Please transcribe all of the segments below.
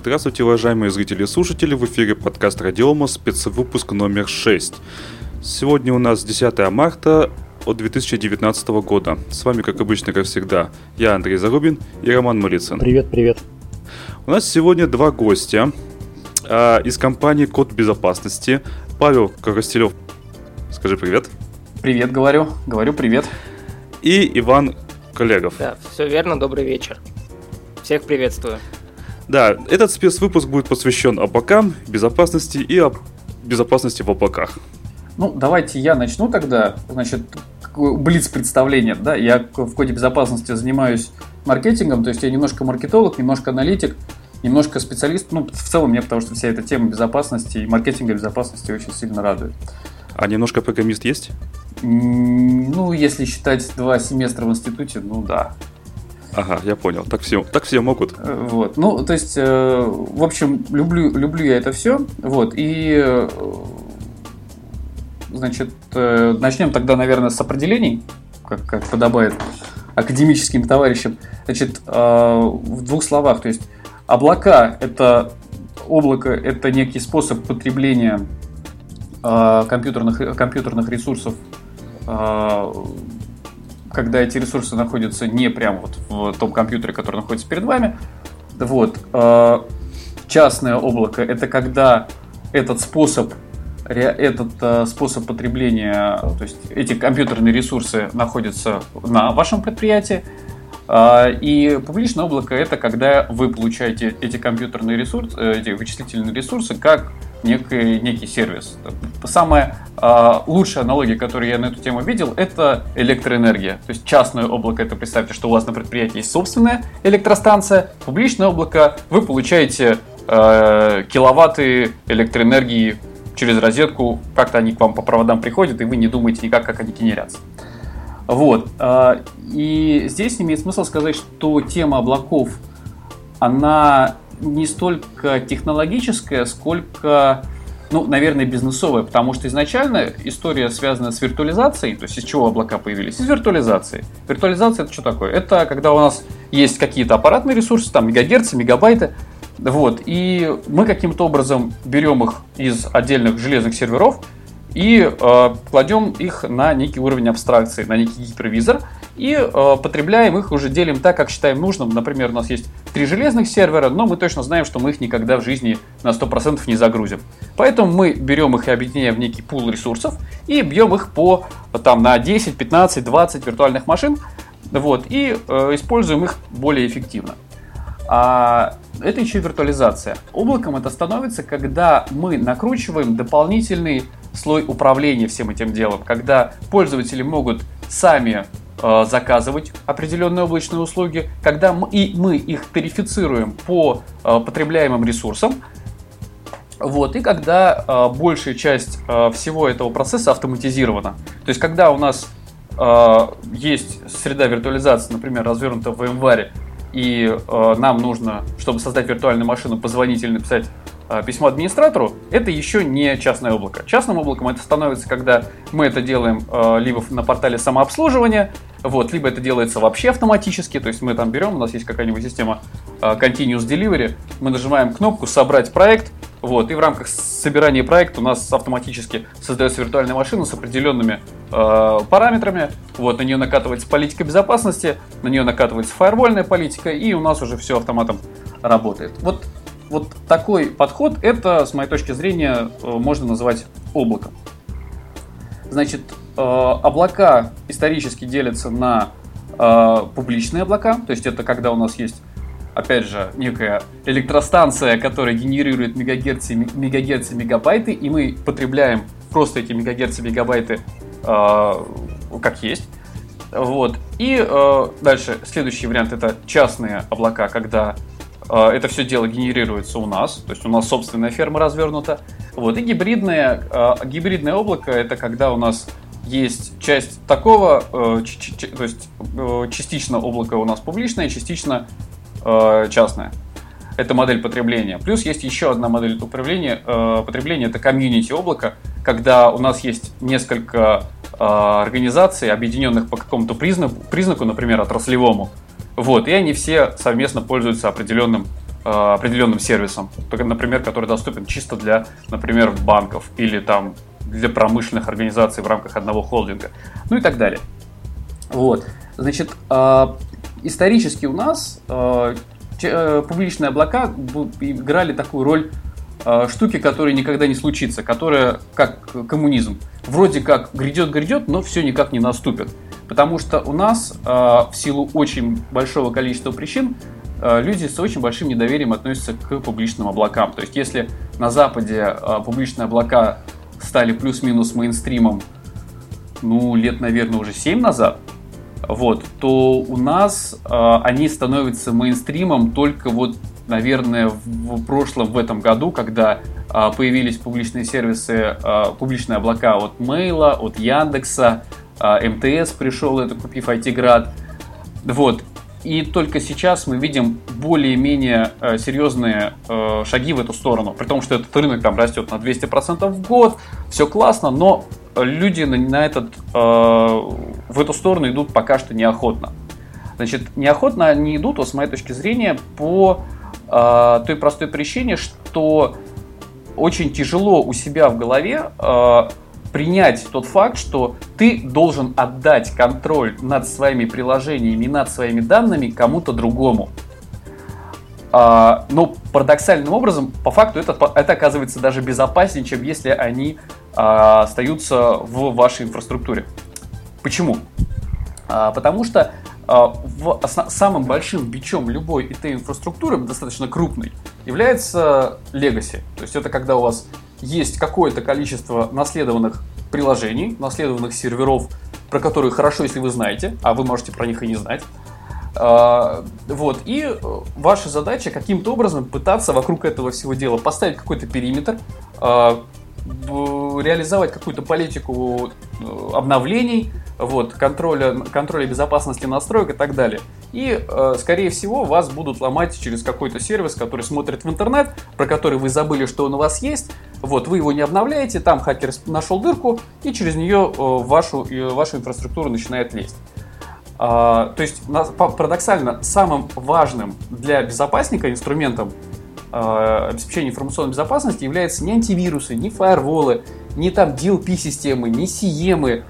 Здравствуйте, уважаемые зрители и слушатели, в эфире подкаст Радиома, спецвыпуск номер 6. Сегодня у нас 10 марта от 2019 года. С вами, как обычно, как всегда, я Андрей Зарубин и Роман Малицын. Привет, привет. У нас сегодня два гостя э, из компании Код Безопасности. Павел Коростелев, скажи привет. Привет, говорю. Говорю привет. И Иван Коллегов. Да, все верно, добрый вечер. Всех приветствую. Да, этот спецвыпуск будет посвящен облакам, безопасности и об безопасности в облаках. Ну, давайте я начну тогда. Значит, блиц представление. Да, я в коде безопасности занимаюсь маркетингом, то есть я немножко маркетолог, немножко аналитик, немножко специалист. Ну, в целом мне, потому что вся эта тема безопасности и маркетинга безопасности очень сильно радует. А немножко программист есть? Ну, если считать два семестра в институте, ну да. Ага, я понял. Так все, так все могут. Э, вот. Ну, то есть, э, в общем, люблю, люблю я это все. Вот. И, э, значит, начнем тогда, наверное, с определений, как, как подобает академическим товарищам. Значит, в двух словах. То есть, облака – это облако – это некий способ потребления компьютерных, компьютерных ресурсов когда эти ресурсы находятся не прямо вот в том компьютере, который находится перед вами. Вот. Э, частное облако – это когда этот способ этот э, способ потребления, то есть эти компьютерные ресурсы находятся на вашем предприятии, э, и публичное облако это когда вы получаете эти компьютерные ресурсы, эти вычислительные ресурсы как некий, некий сервис. Самая э, лучшая аналогия, которую я на эту тему видел, это электроэнергия. То есть частное облако, это представьте, что у вас на предприятии есть собственная электростанция, публичное облако, вы получаете э, киловатты электроэнергии через розетку, как-то они к вам по проводам приходят, и вы не думаете никак, как они генерятся. Вот. И здесь имеет смысл сказать, что тема облаков, она не столько технологическая, сколько, ну, наверное, бизнесовая, потому что изначально история связана с виртуализацией, то есть из чего облака появились? Из виртуализации. Виртуализация это что такое? Это когда у нас есть какие-то аппаратные ресурсы, там мегагерцы, мегабайты, вот, и мы каким-то образом берем их из отдельных железных серверов и э, кладем их на некий уровень абстракции, на некий гипервизор, и э, потребляем их, уже делим так, как считаем нужным. Например, у нас есть три железных сервера, но мы точно знаем, что мы их никогда в жизни на 100% не загрузим. Поэтому мы берем их и объединяем в некий пул ресурсов и бьем их по там, на 10, 15, 20 виртуальных машин вот, и э, используем их более эффективно. А это еще виртуализация. Облаком это становится, когда мы накручиваем дополнительный слой управления всем этим делом, когда пользователи могут сами заказывать определенные облачные услуги, когда мы, и мы их тарифицируем по э, потребляемым ресурсам, вот, и когда э, большая часть э, всего этого процесса автоматизирована. То есть, когда у нас э, есть среда виртуализации, например, развернута в VMware, и э, нам нужно, чтобы создать виртуальную машину, позвонить или написать э, письмо администратору, это еще не частное облако. Частным облаком это становится, когда мы это делаем э, либо на портале самообслуживания, вот, либо это делается вообще автоматически, то есть мы там берем, у нас есть какая-нибудь система uh, Continuous Delivery, мы нажимаем кнопку «Собрать проект», вот, и в рамках собирания проекта у нас автоматически создается виртуальная машина с определенными э, параметрами. Вот, на нее накатывается политика безопасности, на нее накатывается фаервольная политика, и у нас уже все автоматом работает. Вот, вот такой подход, это, с моей точки зрения, э, можно называть облаком. Значит, облака исторически делятся на э, публичные облака, то есть это когда у нас есть опять же, некая электростанция, которая генерирует мегагерцы, мегагерцы, мегабайты, и мы потребляем просто эти мегагерцы, мегабайты э, как есть. Вот. И э, дальше следующий вариант это частные облака, когда э, это все дело генерируется у нас, то есть у нас собственная ферма развернута. Вот. И гибридное, э, гибридное облако это когда у нас есть часть такого, э, то есть э, частично облако у нас публичное, частично э, частная. Это модель потребления. Плюс есть еще одна модель потребления. Э, потребления это комьюнити облака, когда у нас есть несколько организаций, объединенных по какому-то признаку, признаку, например, отраслевому. Вот, и они все совместно пользуются определенным определенным сервисом, например, который доступен чисто для, например, банков или там для промышленных организаций в рамках одного холдинга, ну и так далее. Вот, значит, исторически у нас публичные облака играли такую роль штуки, которые никогда не случится, которая как коммунизм. Вроде как грядет-грядет, но все никак не наступит. Потому что у нас в силу очень большого количества причин Э, люди с очень большим недоверием относятся к публичным облакам. То есть, если на Западе э, публичные облака стали плюс-минус мейнстримом, ну, лет, наверное, уже 7 назад, вот, то у нас э, они становятся мейнстримом только вот, наверное, в, в прошлом, в этом году, когда э, появились публичные сервисы, э, публичные облака от Мейла, от Яндекса, э, МТС пришел, это купив IT-град. Вот, и только сейчас мы видим более-менее э, серьезные э, шаги в эту сторону. При том, что этот рынок там растет на 200% в год, все классно, но люди на, этот, э, в эту сторону идут пока что неохотно. Значит, неохотно они идут, вот, с моей точки зрения, по э, той простой причине, что очень тяжело у себя в голове принять тот факт, что ты должен отдать контроль над своими приложениями, над своими данными кому-то другому. А, но парадоксальным образом, по факту, это, это оказывается даже безопаснее, чем если они а, остаются в вашей инфраструктуре. Почему? А, потому что а, в, самым большим бичом любой IT-инфраструктуры, достаточно крупной, является legacy. То есть это когда у вас есть какое-то количество наследованных приложений, наследованных серверов, про которые хорошо, если вы знаете, а вы можете про них и не знать. А, вот, и э, ваша задача каким-то образом пытаться вокруг этого всего дела поставить какой-то периметр, а, реализовать какую-то политику э, обновлений, вот, контроля, контроля безопасности настроек и так далее. И, э, скорее всего, вас будут ломать через какой-то сервис, который смотрит в интернет, про который вы забыли, что он у вас есть. Вот, вы его не обновляете, там хакер нашел дырку, и через нее э, вашу, вашу инфраструктуру начинает лезть. А, то есть, парадоксально, самым важным для безопасника инструментом э, обеспечения информационной безопасности является не антивирусы, не фаерволы, не там DLP-системы, не CM,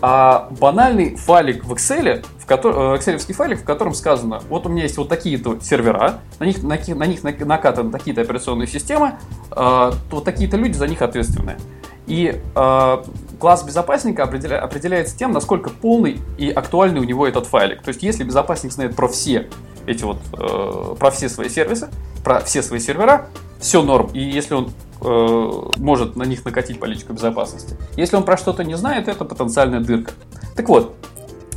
а банальный файлик в Excel, в котором, э, Excel файлик, в котором сказано, вот у меня есть вот такие-то сервера, на них, на, на них накатаны такие-то операционные системы, э, вот такие-то люди за них ответственны. И э, класс безопасника определя, определяется тем, насколько полный и актуальный у него этот файлик. То есть, если безопасник знает про все эти вот, э, про все свои сервисы, про все свои сервера, все норм. И если он э, может на них накатить политику безопасности. Если он про что-то не знает, это потенциальная дырка. Так вот,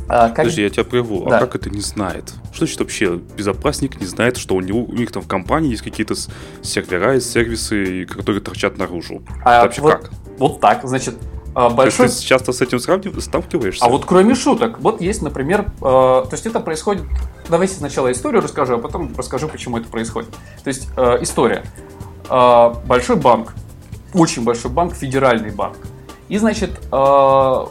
а, как... Подожди, я тебя прерву. А да. А как это не знает? Что значит вообще безопасник не знает, что у, него, у них там в компании есть какие-то сервера и сервисы, которые торчат наружу? А это вообще вот, как? Вот так, значит, а, большой... То есть ты часто с этим сталкиваешься? А вот кроме шуток, вот есть, например, э, то есть это происходит... Давайте сначала историю расскажу, а потом расскажу, почему это происходит. То есть э, история. Э, большой банк, очень большой банк, федеральный банк. И, значит, э,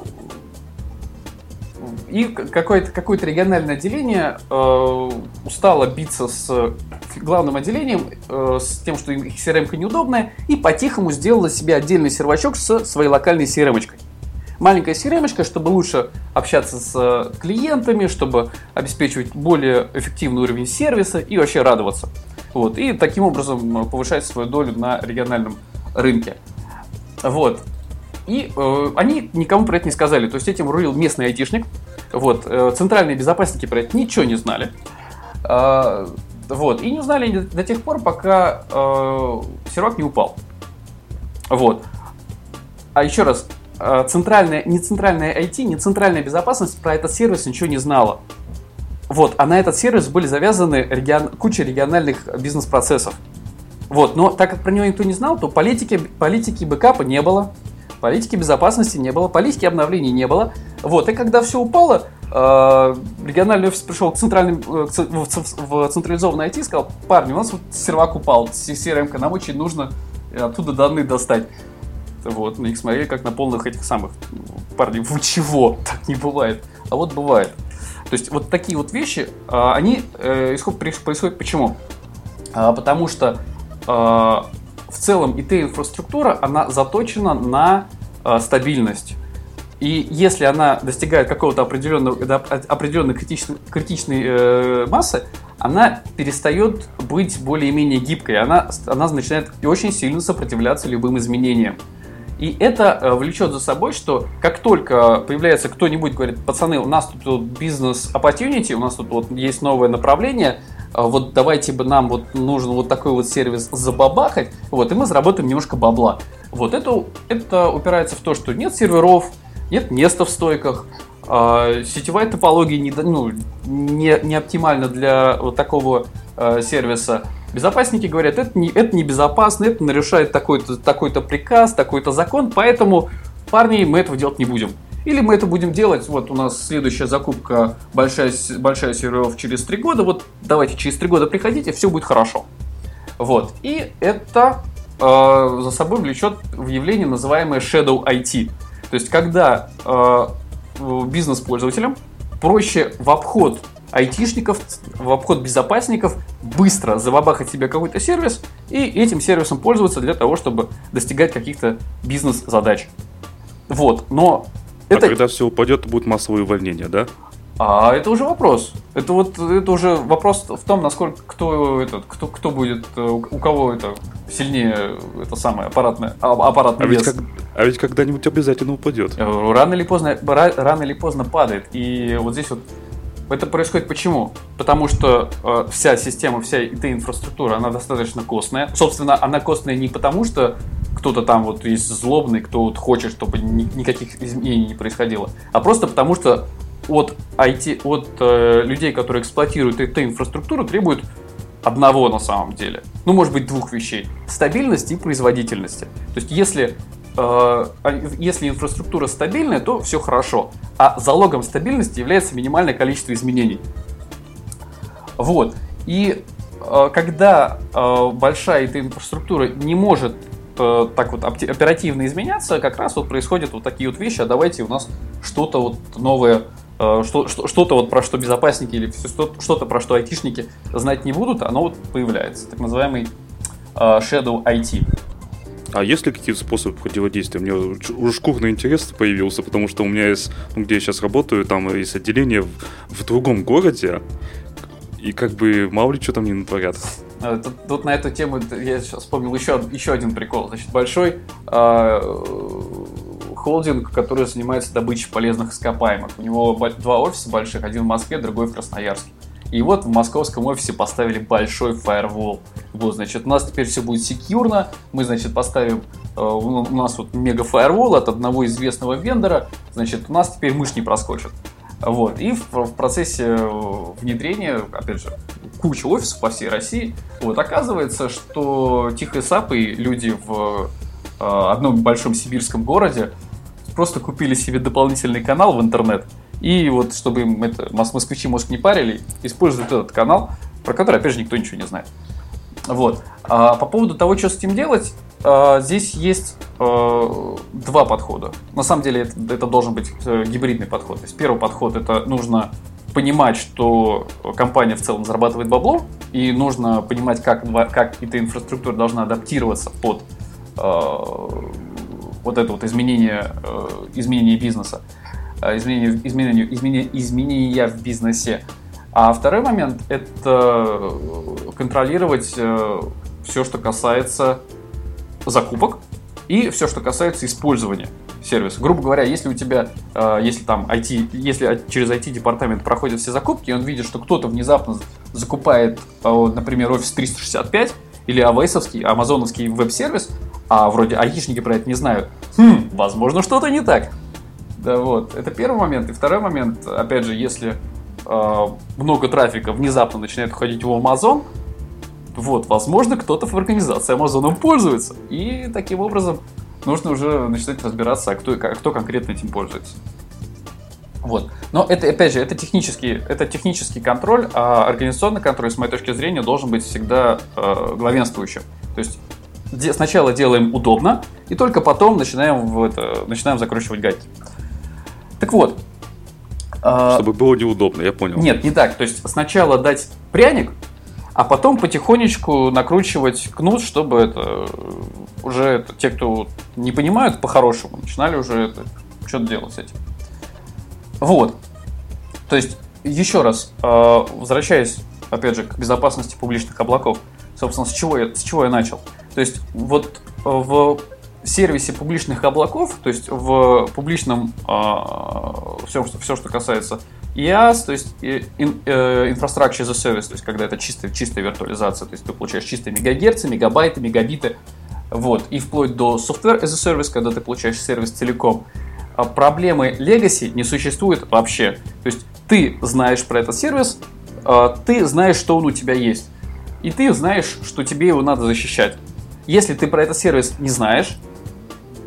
и какое-то какое региональное отделение э, устало биться с главным отделением, с тем, что их crm неудобная, и по-тихому сделала себе отдельный сервачок с своей локальной crm -очкой. Маленькая crm чтобы лучше общаться с клиентами, чтобы обеспечивать более эффективный уровень сервиса и вообще радоваться. Вот, и таким образом повышать свою долю на региональном рынке. Вот. И э, они никому про это не сказали. То есть этим рулил местный айтишник. Вот. Э, центральные безопасники про это ничего не знали. Э, вот. И не знали до тех пор, пока э, сервак не упал. Вот. А еще раз, э, центральная, не центральная IT, не центральная безопасность про этот сервис ничего не знала. Вот, а на этот сервис были завязаны регион, куча региональных бизнес-процессов. Вот, но так как про него никто не знал, то политики, политики бэкапа не было, политики безопасности не было, политики обновлений не было. Вот, и когда все упало, э, региональный офис пришел к центральным, э, в, централизованный IT и сказал, парни, у нас вот сервак упал, CRM, нам очень нужно оттуда данные достать. Вот, на них смотрели как на полных этих самых. Парни, вы чего? Так не бывает. А вот бывает. То есть вот такие вот вещи, а, они э, происходят почему? А, потому что а, в целом IT-инфраструктура, она заточена на стабильность. И если она достигает какого-то определенного, определенной критичной, критичной э, массы, она перестает быть более-менее гибкой. Она, она начинает очень сильно сопротивляться любым изменениям. И это э, влечет за собой, что как только появляется кто-нибудь, говорит, пацаны, у нас тут бизнес opportunity, у нас тут вот есть новое направление, э, вот давайте бы нам вот нужен вот такой вот сервис забабахать, вот, и мы заработаем немножко бабла. Вот это, это упирается в то, что нет серверов, нет места в стойках, э, сетевая топология не, ну, не, не оптимальна для вот такого э, сервиса. Безопасники говорят, это, не, это небезопасно, это нарушает такой-то такой приказ, такой-то закон, поэтому, парни, мы этого делать не будем. Или мы это будем делать, вот у нас следующая закупка большая, большая серверов через три года, вот давайте через три года приходите, все будет хорошо. Вот. И это э, за собой влечет в явление, называемое Shadow IT. То есть, когда э, бизнес-пользователям проще в обход айтишников, в обход безопасников быстро забабахать себе какой-то сервис и этим сервисом пользоваться для того, чтобы достигать каких-то бизнес-задач. Вот, но... А это... когда все упадет, будет массовое увольнение, да? А это уже вопрос. Это вот это уже вопрос в том, насколько кто этот, кто, кто будет, э, у кого это сильнее это самое аппаратное, а, аппаратный а вес. Ведь как, а ведь когда-нибудь обязательно упадет. Э, рано или поздно, рано или поздно падает. И вот здесь вот это происходит почему? Потому что э, вся система, вся IT-инфраструктура, она достаточно костная. Собственно, она костная не потому, что кто-то там вот есть злобный, кто вот хочет, чтобы ни, никаких изменений не происходило, а просто потому, что от IT, от э, людей, которые эксплуатируют IT-инфраструктуру, требуют одного на самом деле. Ну, может быть, двух вещей. Стабильности и производительности. То есть, если если инфраструктура стабильная, то все хорошо. А залогом стабильности является минимальное количество изменений. Вот. И э, когда э, большая эта инфраструктура не может так вот оперативно изменяться, как раз вот происходят вот такие вот вещи, а давайте у нас что-то вот новое, что-то вот про что безопасники или что-то про что айтишники знать не будут, оно вот появляется, так называемый shadow IT. А есть ли какие-то способы противодействия? Мне уже шкурный интерес появился, потому что у меня есть, ну, где я сейчас работаю, там есть отделение в, в другом городе, и как бы мало ли что там не натворят. А, тут, тут на эту тему я сейчас вспомнил еще, еще один прикол. Значит, большой э, холдинг, который занимается добычей полезных ископаемых. У него два офиса больших, один в Москве, другой в Красноярске. И вот в московском офисе поставили большой фаервол. Вот, значит, у нас теперь все будет секьюрно. Мы, значит, поставим э, у нас вот мега фаервол от одного известного вендора. Значит, у нас теперь мышь не проскочит. Вот. И в, в процессе э, внедрения, опять же, куча офисов по всей России, вот оказывается, что тихо сапы люди в э, одном большом сибирском городе просто купили себе дополнительный канал в интернет и вот, чтобы им это, москвичи мозг не парили, используют этот канал, про который, опять же, никто ничего не знает. Вот. А по поводу того, что с этим делать, а, здесь есть а, два подхода. На самом деле это, это должен быть э, гибридный подход. То есть первый подход это нужно понимать, что компания в целом зарабатывает бабло, и нужно понимать, как, как эта инфраструктура должна адаптироваться под э, вот это вот изменение, э, изменение бизнеса. Э, изменения, изменения, изменения, изменения в бизнесе. А второй момент – это контролировать э, все, что касается закупок и все, что касается использования сервиса. Грубо говоря, если у тебя, э, если там IT, если через IT-департамент проходят все закупки, и он видит, что кто-то внезапно закупает, например, Office 365 или авейсовский, амазоновский веб-сервис, а вроде айтишники про это не знают, хм, возможно, что-то не так. Да, вот. Это первый момент. И второй момент, опять же, если э, много трафика внезапно начинает уходить в Amazon, вот, возможно, кто-то в организации Amazon пользуется. И таким образом нужно уже начинать разбираться, а кто, а кто конкретно этим пользуется. Вот. Но это, опять же, это технический, это технический контроль, а организационный контроль, с моей точки зрения, должен быть всегда э, главенствующим. То есть сначала делаем удобно, и только потом начинаем, в это, начинаем закручивать гайки. Так вот. А, Чтобы было неудобно, я понял. Нет, не так. То есть сначала дать пряник, а потом потихонечку накручивать кнут, чтобы это уже это, те, кто не понимают по-хорошему, начинали уже это что-то делать с этим. Вот. То есть, еще раз, э, возвращаясь, опять же, к безопасности публичных облаков, собственно, с чего я, с чего я начал. То есть, вот в сервисе публичных облаков, то есть в публичном э, все, что, все, что касается IaaS, то есть in, э, Infrastructure as a Service, то есть когда это чистая, чистая виртуализация, то есть ты получаешь чистые мегагерцы, мегабайты, мегабиты, вот, и вплоть до Software as a Service, когда ты получаешь сервис целиком. А проблемы Legacy не существует вообще. То есть ты знаешь про этот сервис, а, ты знаешь, что он у тебя есть, и ты знаешь, что тебе его надо защищать. Если ты про этот сервис не знаешь,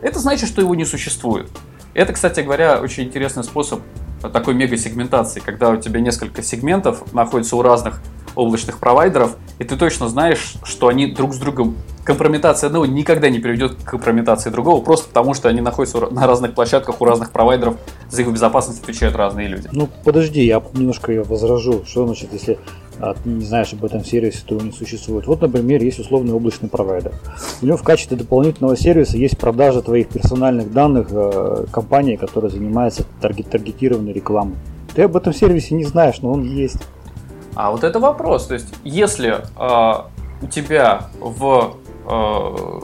это значит, что его не существует. Это, кстати говоря, очень интересный способ такой мега-сегментации, когда у тебя несколько сегментов находятся у разных облачных провайдеров, и ты точно знаешь, что они друг с другом... Компрометация одного никогда не приведет к компрометации другого, просто потому что они находятся на разных площадках у разных провайдеров, за их безопасность отвечают разные люди. Ну, подожди, я немножко возражу. Что значит, если а ты не знаешь об этом сервисе, то его не существует. Вот, например, есть условный облачный провайдер. У него в качестве дополнительного сервиса есть продажа твоих персональных данных э, компании, которая занимается таргет таргетированной рекламой. Ты об этом сервисе не знаешь, но он есть. А вот это вопрос. То есть, если э, у тебя в, э,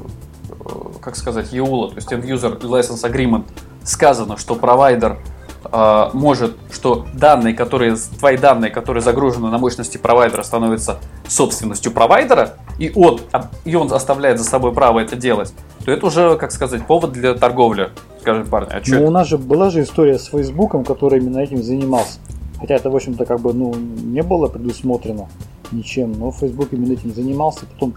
как сказать, EULA, то есть End User License Agreement, сказано, что провайдер э, может, что данные, которые, твои данные, которые загружены на мощности провайдера, становятся собственностью провайдера, и он, и он оставляет за собой право это делать, то это уже, как сказать, повод для торговли. Скажем, парни, а что Ну, у нас же была же история с Фейсбуком, который именно этим занимался. Хотя это, в общем-то, как бы, ну, не было предусмотрено ничем, но Facebook именно этим занимался, потом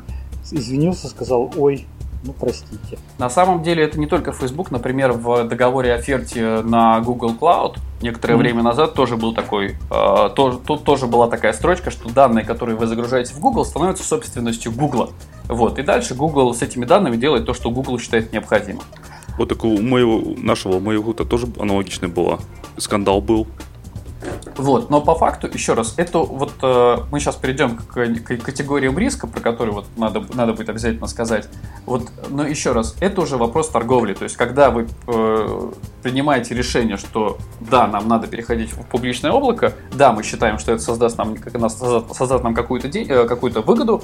извинился, сказал, ой, ну, простите. На самом деле это не только Facebook. Например, в договоре оферте на Google Cloud некоторое mm-hmm. время назад тоже был такой, э, тоже, тут тоже была такая строчка, что данные, которые вы загружаете в Google, становятся собственностью Google. Вот. И дальше Google с этими данными делает то, что Google считает необходимым. Вот такого у моего, нашего моего тоже аналогичный было. Скандал был. Вот, но по факту, еще раз, это вот э, мы сейчас перейдем к, к категориям риска, про которые вот надо, надо будет обязательно сказать. Вот, но еще раз, это уже вопрос торговли. То есть, когда вы э, принимаете решение, что да, нам надо переходить в публичное облако, да, мы считаем, что это создаст нам, создаст, создаст нам какую-то, э, какую-то выгоду,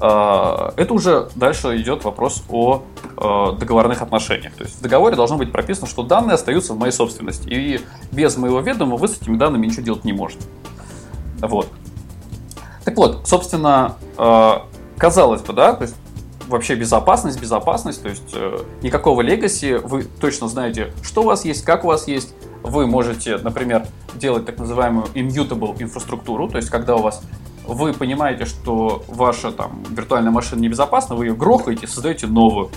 это уже дальше идет вопрос о а, договорных отношениях. То есть в договоре должно быть прописано, что данные остаются в моей собственности. И без моего ведома вы с этими данными ничего делать не можете. Вот. Так вот, собственно, а, казалось бы, да, то есть вообще безопасность, безопасность, то есть э, никакого легаси, вы точно знаете, что у вас есть, как у вас есть. Вы можете, например, делать так называемую immutable инфраструктуру, то есть когда у вас вы понимаете, что ваша там виртуальная машина небезопасна, вы ее грохаете, создаете новую.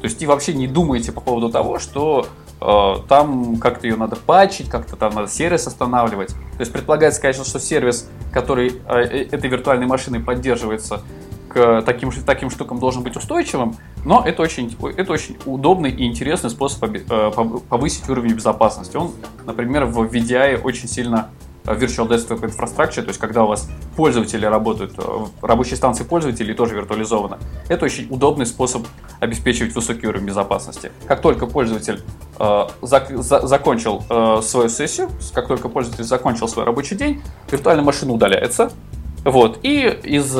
То есть и вообще не думаете по поводу того, что э, там как-то ее надо патчить, как-то там надо сервис останавливать. То есть предполагается, конечно, что сервис, который э, э этой виртуальной машиной поддерживается, к таким, таким штукам должен быть устойчивым, но это очень, это очень удобный и интересный способ э, повысить уровень безопасности. Он, например, в VDI очень сильно Virtual Desktop Infrastructure, то есть когда у вас пользователи работают, э, рабочие станции пользователей тоже виртуализованы. Это очень удобный способ обеспечивать высокий уровень безопасности. Как только пользователь э, зак за закончил э, свою сессию, как только пользователь закончил свой рабочий день, виртуальная машина удаляется, вот, и из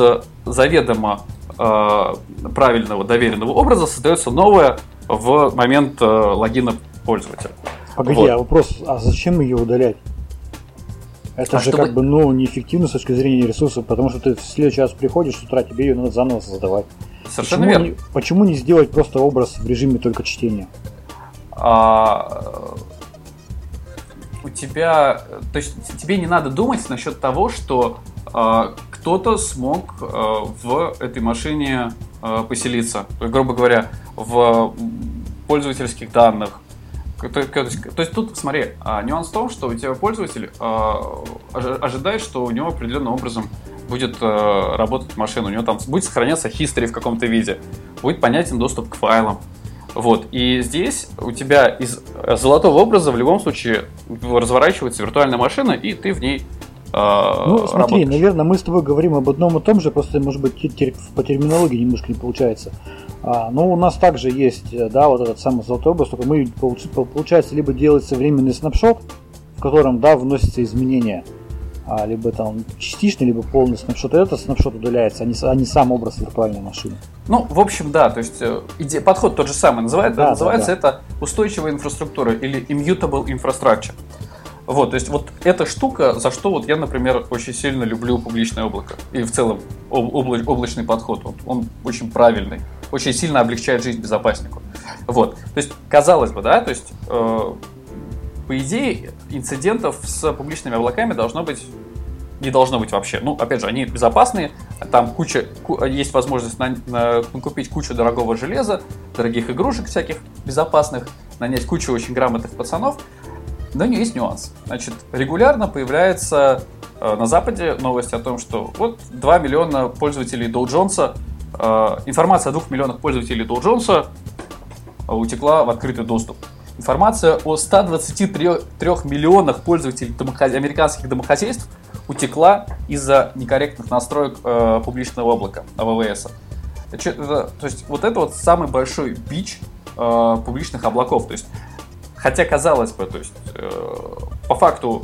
заведомо э, правильного доверенного образа создается новая в момент э, логина пользователя. Погоди, вот. а вопрос, а зачем ее удалять? Это а же чтобы... как бы, ну, неэффективно с точки зрения ресурсов, потому что ты в следующий раз приходишь с утра, тебе ее надо заново создавать. Совершенно почему верно. Не, почему не сделать просто образ в режиме только чтения? А, у тебя, то есть тебе не надо думать насчет того, что а, кто-то смог а, в этой машине а, поселиться. Грубо говоря, в пользовательских данных, то, то, то есть тут, смотри, а, нюанс в том, что у тебя пользователь а, ожидает, что у него определенным образом будет а, работать машина, у него там будет сохраняться history в каком-то виде, будет понятен доступ к файлам. Вот, и здесь у тебя из золотого образа в любом случае разворачивается виртуальная машина, и ты в ней ну, смотри, работаешь. наверное, мы с тобой говорим об одном и том же, просто, может быть, по терминологии немножко не получается. А, ну, у нас также есть, э, да, вот этот самый золотой образ, только мы, получается, либо делается временный снапшот, в котором, да, вносятся изменения, а, либо там частичный, либо полный снапшот, и этот снапшот удаляется, а не, а не сам образ виртуальной машины. Ну, в общем, да, то есть э, идея, подход тот же самый, называется, да, называется да, да. это устойчивая инфраструктура или immutable infrastructure. Вот, то есть вот эта штука, за что вот я, например, очень сильно люблю публичное облако. И в целом обла- облачный подход, он, он очень правильный. Очень сильно облегчает жизнь безопаснику. Вот, то есть, казалось бы, да, то есть, э, по идее, инцидентов с публичными облаками должно быть не должно быть вообще. Ну, опять же, они безопасные, там куча, ку, есть возможность на, на, купить кучу дорогого железа, дорогих игрушек всяких безопасных, нанять кучу очень грамотных пацанов, но есть нюанс. Значит, регулярно появляется э, на Западе новость о том, что вот 2 миллиона пользователей Dow Jones, э, информация о 2 миллионах пользователей Dow Jones э, утекла в открытый доступ. Информация о 123 миллионах пользователей домохо... американских домохозяйств утекла из-за некорректных настроек э, публичного облака АВВС. То есть вот это вот самый большой бич э, публичных облаков. То есть Хотя, казалось бы, то есть, э, по факту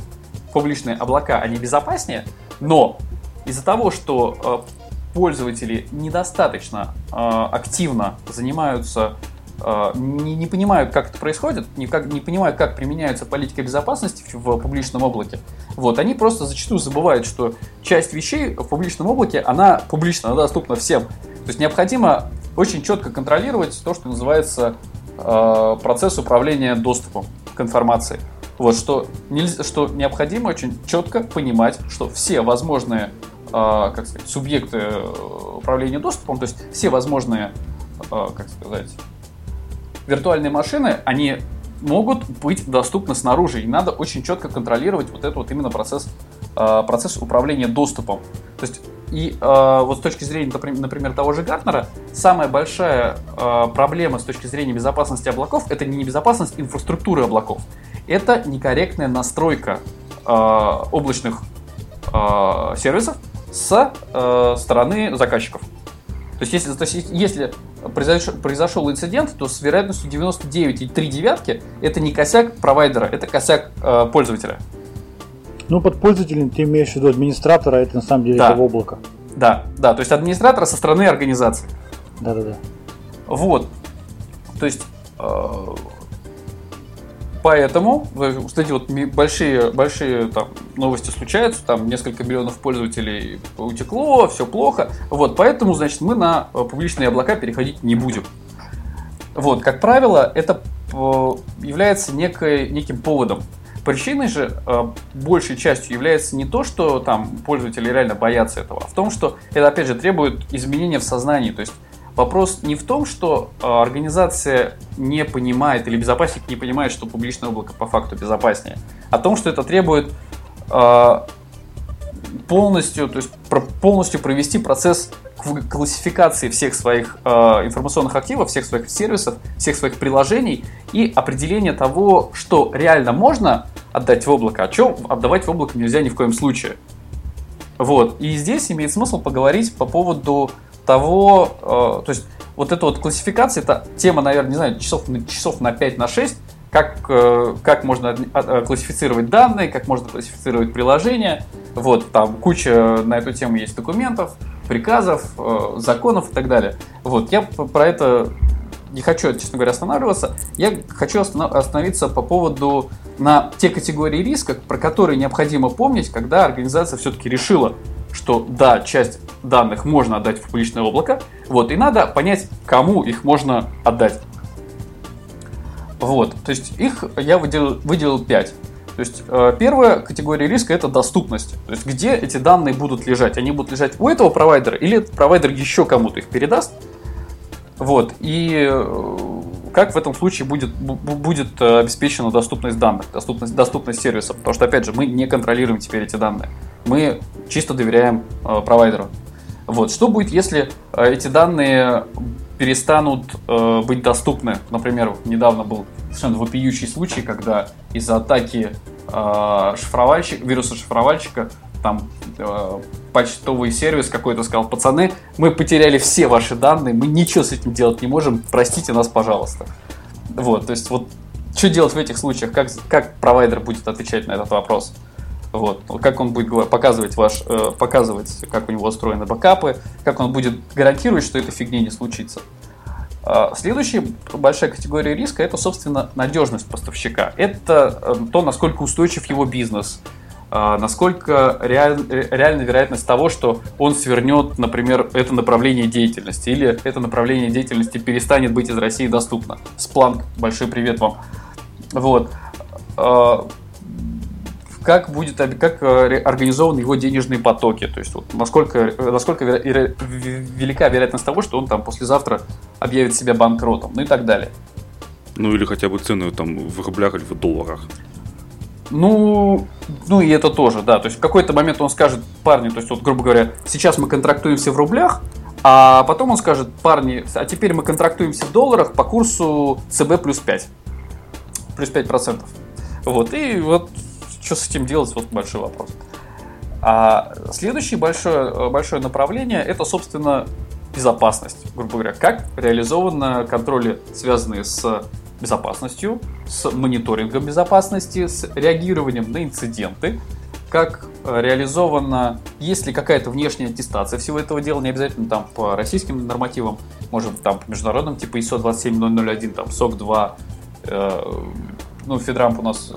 публичные облака, они безопаснее, но из-за того, что э, пользователи недостаточно э, активно занимаются э, не, не понимают, как это происходит, не, не понимают, как применяется политика безопасности в, в публичном облаке, вот, они просто зачастую забывают, что часть вещей в публичном облаке, она публична, она доступна всем. То есть необходимо очень четко контролировать то, что называется процесс управления доступом к информации. Вот что, нельзя, что необходимо очень четко понимать, что все возможные э, как сказать, субъекты э, управления доступом, то есть все возможные, как сказать, виртуальные машины, они могут быть доступны снаружи. И надо очень четко контролировать вот этот вот именно процесс, процесс управления доступом. То есть и э, вот с точки зрения, например, того же Гартнера, самая большая э, проблема с точки зрения безопасности облаков это не безопасность инфраструктуры облаков, это некорректная настройка э, облачных э, сервисов с э, стороны заказчиков. То есть, если, то есть, если произошел, произошел инцидент, то с вероятностью 99,3 девятки это не косяк провайдера, это косяк э, пользователя. Ну, под пользователем ты имеешь в виду администратора, это на самом деле да. это облако. Да, да, то есть администратора со стороны организации. Да, да, да. Вот. То есть э, поэтому, кстати, вот большие, большие там, новости случаются, там несколько миллионов пользователей утекло, все плохо. Вот, поэтому, значит, мы на э, публичные облака переходить не будем. Вот, как правило, это э, является некой, неким поводом Причиной же э, большей частью является не то, что там пользователи реально боятся этого, а в том, что это опять же требует изменения в сознании. То есть вопрос не в том, что э, организация не понимает или безопасник не понимает, что публичное облако по факту безопаснее, а в том, что это требует э, полностью, то есть полностью провести процесс классификации всех своих э, информационных активов, всех своих сервисов, всех своих приложений и определения того, что реально можно отдать в облако, а что отдавать в облако нельзя ни в коем случае. Вот. И здесь имеет смысл поговорить по поводу того, э, то есть вот эта вот классификация, это тема, наверное, не знаю, часов, часов на 5, на 6, как, э, как можно э, классифицировать данные, как можно классифицировать приложения. Вот, там куча на эту тему есть документов, приказов, э, законов и так далее. Вот, я про это не хочу, честно говоря, останавливаться. Я хочу остановиться по поводу на те категории риска, про которые необходимо помнить, когда организация все-таки решила, что да, часть данных можно отдать в публичное облако, вот, и надо понять, кому их можно отдать. Вот, то есть их я выделил, выделил 5. То есть э, первая категория риска это доступность. То есть где эти данные будут лежать? Они будут лежать у этого провайдера или этот провайдер еще кому-то их передаст? Вот. И э, как в этом случае будет, будет э, обеспечена доступность данных, доступность, доступность сервиса? Потому что, опять же, мы не контролируем теперь эти данные. Мы чисто доверяем э, провайдеру. Вот. Что будет, если э, эти данные перестанут э, быть доступны? Например, недавно был совершенно вопиющий случай, когда из-за атаки э, шифровальщик, вируса шифровальщика там э, почтовый сервис какой-то сказал, пацаны, мы потеряли все ваши данные, мы ничего с этим делать не можем, простите нас, пожалуйста. Вот, то есть вот что делать в этих случаях, как, как провайдер будет отвечать на этот вопрос? Вот. Как он будет показывать, ваш, э, показывать, как у него устроены бэкапы, как он будет гарантировать, что этой фигни не случится. А, следующая большая категория риска – это, собственно, надежность поставщика. Это э, то, насколько устойчив его бизнес, насколько реаль, реальна вероятность того, что он свернет, например, это направление деятельности, или это направление деятельности перестанет быть из России доступно. Спланк, большой привет вам. Вот. А, как будет, как э, организованы его денежные потоки, то есть вот, насколько, насколько велика вероятность того, что он там послезавтра объявит себя банкротом, ну и так далее. Ну или хотя бы цены там в рублях или в долларах. Ну, ну и это тоже, да. То есть в какой-то момент он скажет, парни, то есть вот, грубо говоря, сейчас мы контрактуемся в рублях, а потом он скажет, парни, а теперь мы контрактуемся в долларах по курсу ЦБ плюс 5. Плюс 5%. Вот, и вот что с этим делать, вот большой вопрос. А следующее большое, большое направление это, собственно, безопасность, грубо говоря, как реализованы контроли, связанные с безопасностью, с мониторингом безопасности, с реагированием на инциденты, как реализована, есть ли какая-то внешняя аттестация всего этого дела, не обязательно там по российским нормативам, может там по международным, типа ISO 27001, там SOC 2, э, ну, Федрамп у нас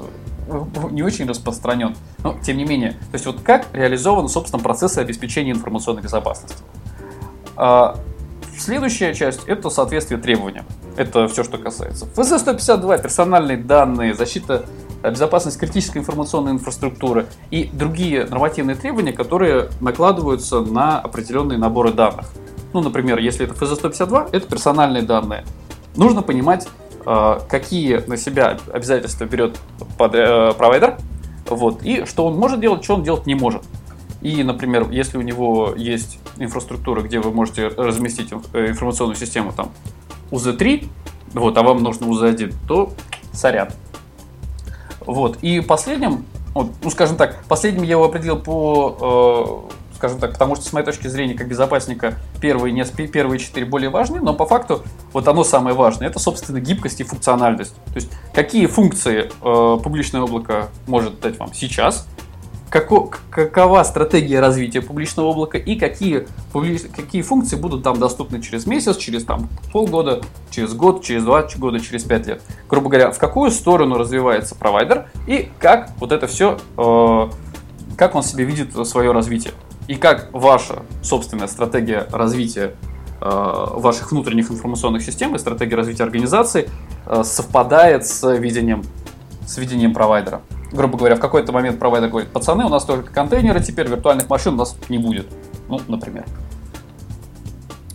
не очень распространен. Но, тем не менее, то есть вот как реализованы, собственно, процессы обеспечения информационной безопасности. А, следующая часть – это соответствие требованиям. Это все, что касается. ФС-152, персональные данные, защита, э, безопасность критической информационной инфраструктуры и другие нормативные требования, которые накладываются на определенные наборы данных. Ну, например, если это ФЗ-152, это персональные данные. Нужно понимать, Э, какие на себя обязательства берет э, провайдер, вот, и что он может делать, что он делать не может. И, например, если у него есть инфраструктура, где вы можете разместить информационную систему там UZ3, вот, а вам нужно UZ1, то сорян. Вот. И последним, вот, ну, скажем так, последним я его определил по скажем так, потому что с моей точки зрения, как безопасника, первые, не, первые четыре более важны, но по факту вот оно самое важное, это, собственно, гибкость и функциональность. То есть, какие функции э, публичное облако может дать вам сейчас, како, какова стратегия развития публичного облака и какие, какие функции будут там доступны через месяц, через там, полгода, через год, через два года, через пять лет. Грубо говоря, в какую сторону развивается провайдер и как вот это все, э, как он себе видит свое развитие и как ваша собственная стратегия развития э, ваших внутренних информационных систем и стратегия развития организации э, совпадает с видением, с видением провайдера. Грубо говоря, в какой-то момент провайдер говорит, пацаны, у нас только контейнеры, теперь виртуальных машин у нас не будет. Ну, например.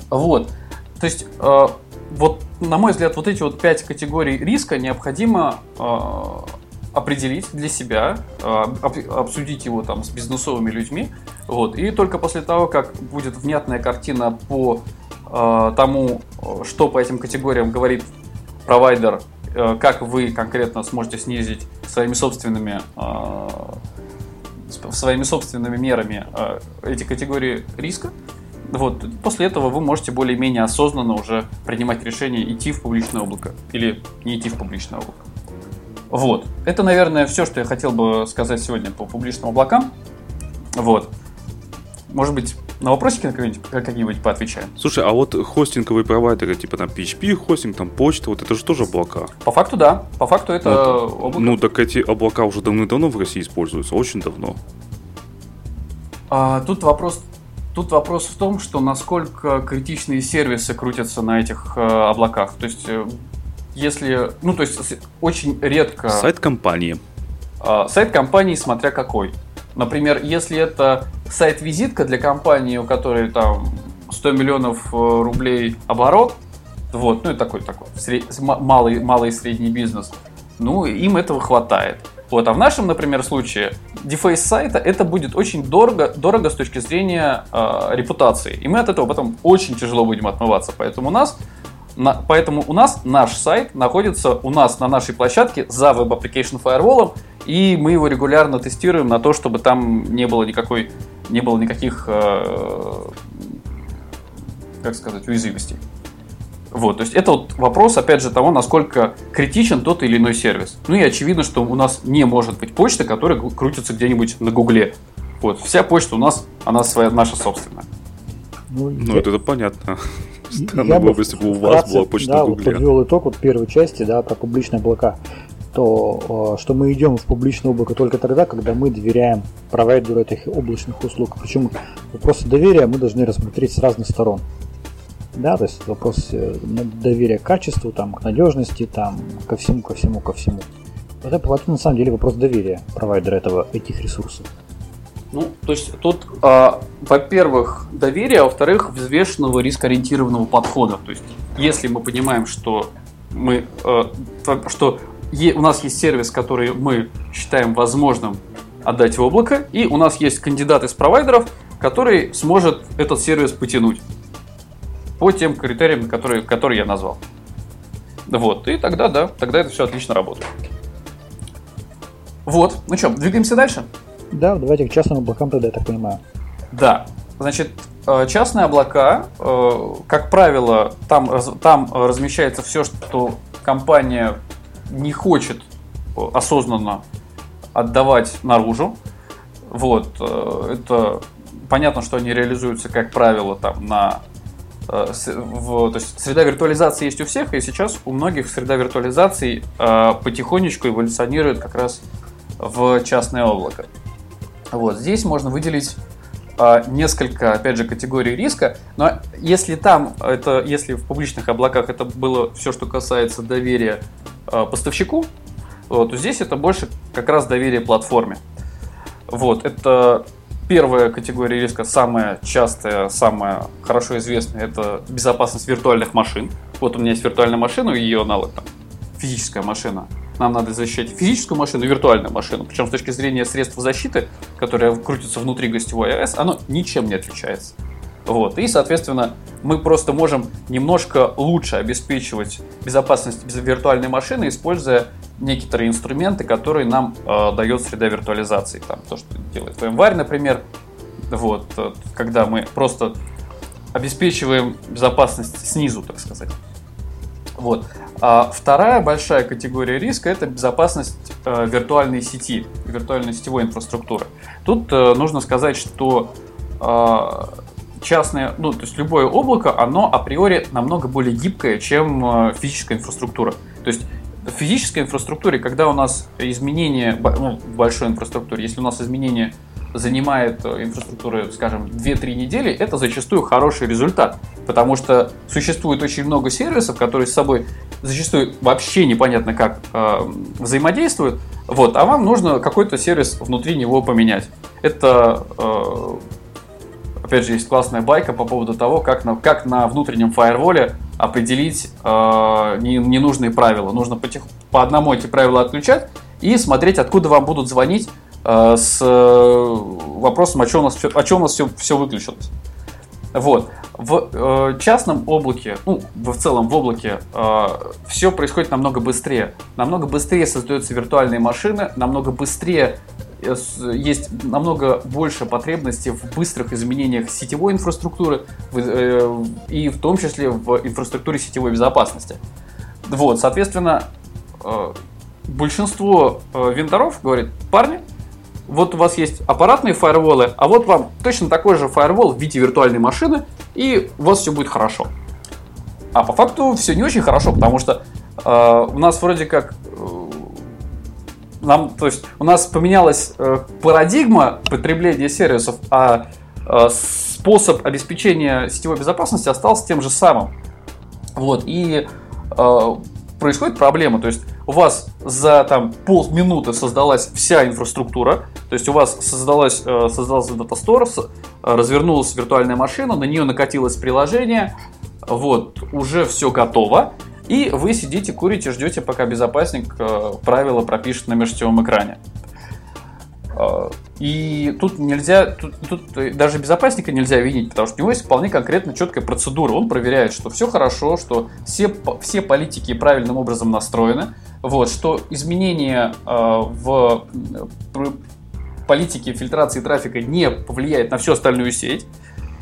Вот. То есть, э, вот, на мой взгляд, вот эти вот пять категорий риска необходимо определить для себя, обсудить его там с бизнесовыми людьми, вот. И только после того, как будет внятная картина по э, тому, что по этим категориям говорит провайдер, э, как вы конкретно сможете снизить своими собственными э, своими собственными мерами э, эти категории риска, вот, после этого вы можете более-менее осознанно уже принимать решение идти в публичное облако или не идти в публичное облако. Вот. Это, наверное, все, что я хотел бы сказать сегодня по публичным облакам. Вот. Может быть, на вопросики какие-нибудь поотвечаем. Слушай, а вот хостинговые провайдеры, типа там PHP хостинг, там почта, вот это же тоже облака. По факту, да. По факту это вот. облако. Ну, так эти облака уже давно-давно в России используются, очень давно. А, тут вопрос Тут вопрос в том, что насколько критичные сервисы крутятся на этих э, облаках. То есть, э, если, ну, то есть, очень редко. Сайт компании. Э, сайт компании, смотря какой. Например, если это сайт-визитка для компании, у которой там 100 миллионов э, рублей оборот, вот, ну и такой такой малый, малый и средний бизнес, ну им этого хватает. Вот, а в нашем, например, случае дефейс сайта это будет очень дорого, дорого с точки зрения э, репутации. И мы от этого потом очень тяжело будем отмываться. Поэтому у нас на, поэтому у нас наш сайт находится у нас на нашей площадке за Web Application Firewall, и мы его регулярно тестируем на то, чтобы там не было никакой, не было никаких, э, как сказать, уязвимостей. Вот, то есть это вот вопрос, опять же, того, насколько критичен тот или иной сервис. Ну и очевидно, что у нас не может быть почты, которая крутится где-нибудь на Гугле. Вот, вся почта у нас, она своя, наша собственная. Ну, ну я... это, это понятно. Странно было бы, если бы у вас была почта да, в Гугле. Вот подвел итог вот первой части, да, про публичные облака то что мы идем в публичное облако только тогда, когда мы доверяем провайдеру этих облачных услуг. Причем вопросы доверия мы должны рассмотреть с разных сторон. Да, то есть вопрос э, доверия к качеству, там, к надежности, там, ко всему, ко всему, ко всему. Это, это на самом деле вопрос доверия провайдера этого, этих ресурсов. Ну, то есть тут, э, во-первых, доверие, а во-вторых, взвешенного рискоориентированного подхода. То есть, если мы понимаем, что мы, э, что у нас есть сервис, который мы считаем возможным отдать в облако, и у нас есть кандидат из провайдеров, который сможет этот сервис потянуть по тем критериям, которые, которые я назвал. Вот, и тогда, да, тогда это все отлично работает. Вот, ну что, двигаемся дальше? Да, давайте к частным облакам тогда, я так понимаю. Да, значит, э, частные облака, э, как правило, там, там размещается все, что компания не хочет осознанно отдавать наружу. Вот, э, это понятно, что они реализуются, как правило, там на э, в, то есть среда виртуализации есть у всех, и сейчас у многих среда виртуализации э, потихонечку эволюционирует как раз в частное облако. Вот здесь можно выделить э, несколько, опять же, категорий риска, но если там это, если в публичных облаках это было все, что касается доверия Э, поставщику, то здесь это больше как раз доверие платформе. Вот, это первая категория риска, самая частая, самая хорошо известная, это безопасность виртуальных машин. Вот у меня есть виртуальная машина, и ее аналог там, физическая машина. Нам надо защищать физическую машину и виртуальную машину. Причем с точки зрения средств защиты, которые крутятся внутри гостевой АЭС, оно ничем не отличается. Вот. И, соответственно, мы просто можем немножко лучше обеспечивать безопасность виртуальной машины, используя некоторые инструменты, которые нам э, дает среда виртуализации. Там, то, что делает VMware, например. Вот, э, когда мы просто обеспечиваем безопасность снизу, так сказать. Вот. А вторая большая категория риска это безопасность э, виртуальной сети, виртуальной сетевой инфраструктуры. Тут э, нужно сказать, что э, частное, ну, то есть любое облако, оно априори намного более гибкое, чем э, физическая инфраструктура. То есть в физической инфраструктуре, когда у нас изменение, ну, в большой инфраструктуре, если у нас изменение занимает э, инфраструктура, скажем, 2-3 недели, это зачастую хороший результат, потому что существует очень много сервисов, которые с собой зачастую вообще непонятно как э, взаимодействуют, вот, а вам нужно какой-то сервис внутри него поменять. Это э, Опять же, есть классная байка по поводу того, как на, как на внутреннем фаерволе определить э, не, ненужные правила. Нужно потих, по одному эти правила отключать и смотреть, откуда вам будут звонить э, с э, вопросом, о чем у нас, о чем у нас все, все выключилось. Вот. В э, частном облаке, ну, в целом в облаке, э, все происходит намного быстрее. Намного быстрее создаются виртуальные машины, намного быстрее есть намного больше потребности в быстрых изменениях сетевой инфраструктуры э, и в том числе в инфраструктуре сетевой безопасности. Вот, соответственно, э, большинство вендоров говорит, парни, вот у вас есть аппаратные фаерволы, а вот вам точно такой же фаервол в виде виртуальной машины, и у вас все будет хорошо. А по факту все не очень хорошо, потому что э, у нас вроде как нам, то есть у нас поменялась э, парадигма потребления сервисов, а э, способ обеспечения сетевой безопасности остался тем же самым. Вот, и э, происходит проблема, то есть у вас за там полминуты создалась вся инфраструктура, то есть у вас создалась, э, создался дата-стор, развернулась виртуальная машина, на нее накатилось приложение, вот, уже все готово, и вы сидите, курите, ждете, пока безопасник э, правила пропишет на межсетевом экране. Э, и тут нельзя, тут, тут даже безопасника нельзя винить, потому что у него есть вполне конкретно четкая процедура. Он проверяет, что все хорошо, что все, все политики правильным образом настроены. вот, что изменения э, в политике фильтрации трафика не повлияет на всю остальную сеть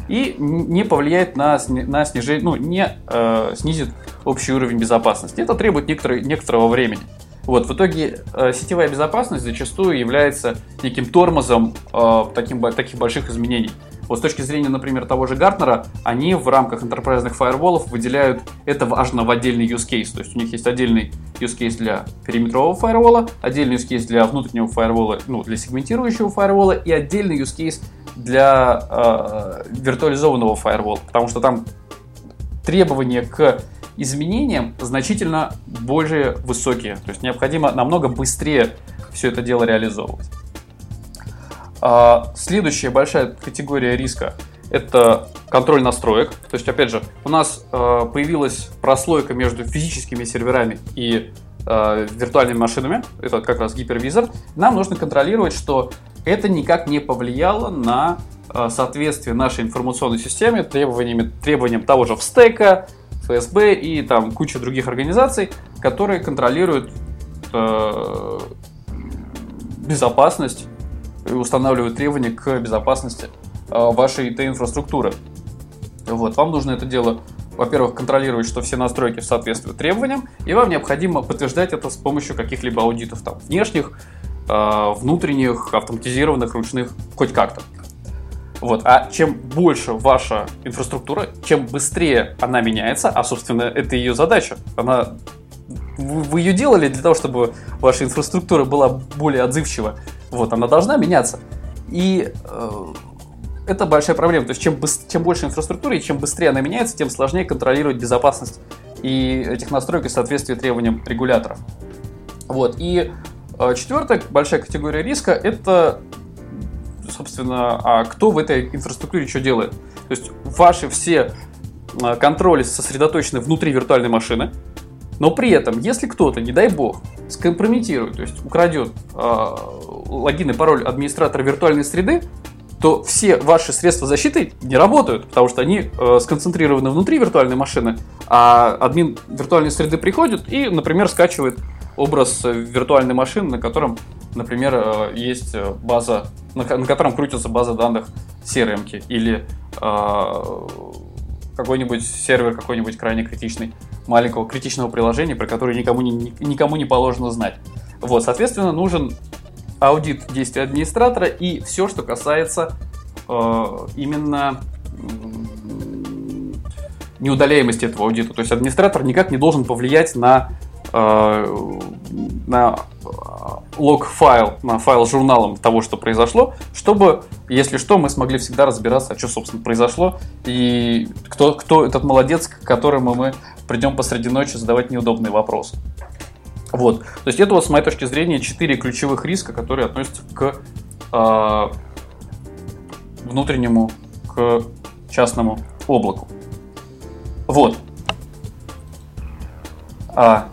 и не повлияет на, на снижение, ну, не э, снизит общий уровень безопасности. Это требует некоторой, некоторого времени. Вот, в итоге э, сетевая безопасность зачастую является неким тормозом э, таким, таких больших изменений. Вот с точки зрения, например, того же Гартнера, они в рамках интерпрайзных фаерволов выделяют это важно в отдельный use case. То есть у них есть отдельный use case для периметрового фаервола, отдельный use case для внутреннего фаервола, ну, для сегментирующего фаервола и отдельный use case для э, виртуализованного фаервола. Потому что там требования к изменениям значительно более высокие. То есть необходимо намного быстрее все это дело реализовывать. А, следующая большая категория риска – это контроль настроек. То есть, опять же, у нас а, появилась прослойка между физическими серверами и а, виртуальными машинами. Это как раз гипервизор. Нам нужно контролировать, что это никак не повлияло на соответствие нашей информационной системе требованиями, требованиям того же ВСТЭКа, ФСБ и там куча других организаций, которые контролируют э, безопасность и устанавливают требования к безопасности а, вашей IT-инфраструктуры. Вот, вам нужно это дело, во-первых, контролировать, что все настройки соответствуют требованиям, и вам необходимо подтверждать это с помощью каких-либо аудитов, там, внешних, а, внутренних, автоматизированных, ручных, хоть как-то. Вот. А чем больше ваша инфраструктура, чем быстрее она меняется, а, собственно, это ее задача. Она вы, ее делали для того, чтобы ваша инфраструктура была более отзывчива. Вот, она должна меняться. И э, это большая проблема. То есть, чем, чем больше инфраструктуры и чем быстрее она меняется, тем сложнее контролировать безопасность и этих настроек и соответствие требованиям регуляторов. Вот. И э, четвертая большая категория риска – это, собственно, а кто в этой инфраструктуре что делает. То есть, ваши все э, контроли сосредоточены внутри виртуальной машины, но при этом, если кто-то, не дай бог, скомпрометирует, то есть украдет э, логин и пароль администратора виртуальной среды, то все ваши средства защиты не работают, потому что они э, сконцентрированы внутри виртуальной машины, а админ виртуальной среды приходит и, например, скачивает образ виртуальной машины, на котором, например, э, есть база, на, на котором крутится база данных CRM или э, какой-нибудь сервер какой-нибудь крайне критичный маленького критичного приложения, про которое никому не, никому не положено знать. Вот, соответственно, нужен аудит действий администратора и все, что касается э, именно неудаляемости этого аудита. То есть администратор никак не должен повлиять на, э, на лог-файл, на файл с журналом того, что произошло, чтобы, если что, мы смогли всегда разбираться, что, собственно, произошло, и кто, кто этот молодец, к которому мы придем посреди ночи задавать неудобные вопросы. Вот. То есть это вот, с моей точки зрения, четыре ключевых риска, которые относятся к э, внутреннему, к частному облаку. Вот. А,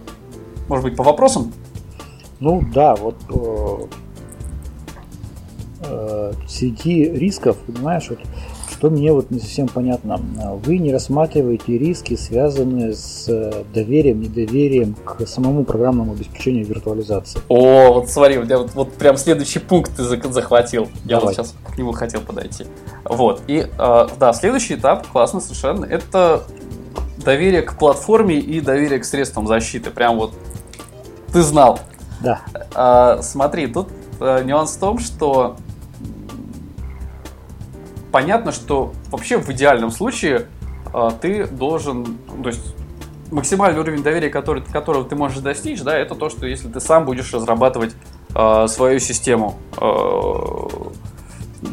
может быть, по вопросам? Ну да, вот э, э, среди рисков, понимаешь, вот что мне вот не совсем понятно. Вы не рассматриваете риски, связанные с э, доверием, недоверием к самому программному обеспечению виртуализации. О, вот смотри, у тебя вот, вот прям следующий пункт ты захватил. Я Давай. вот сейчас к нему хотел подойти. Вот. И э, да, следующий этап, классно совершенно, это доверие к платформе и доверие к средствам защиты. Прям вот ты знал. Да. А, смотри, тут а, нюанс в том, что понятно, что вообще в идеальном случае а, ты должен, то есть максимальный уровень доверия, который, которого ты можешь достичь, да, это то, что если ты сам будешь разрабатывать э, свою систему, э,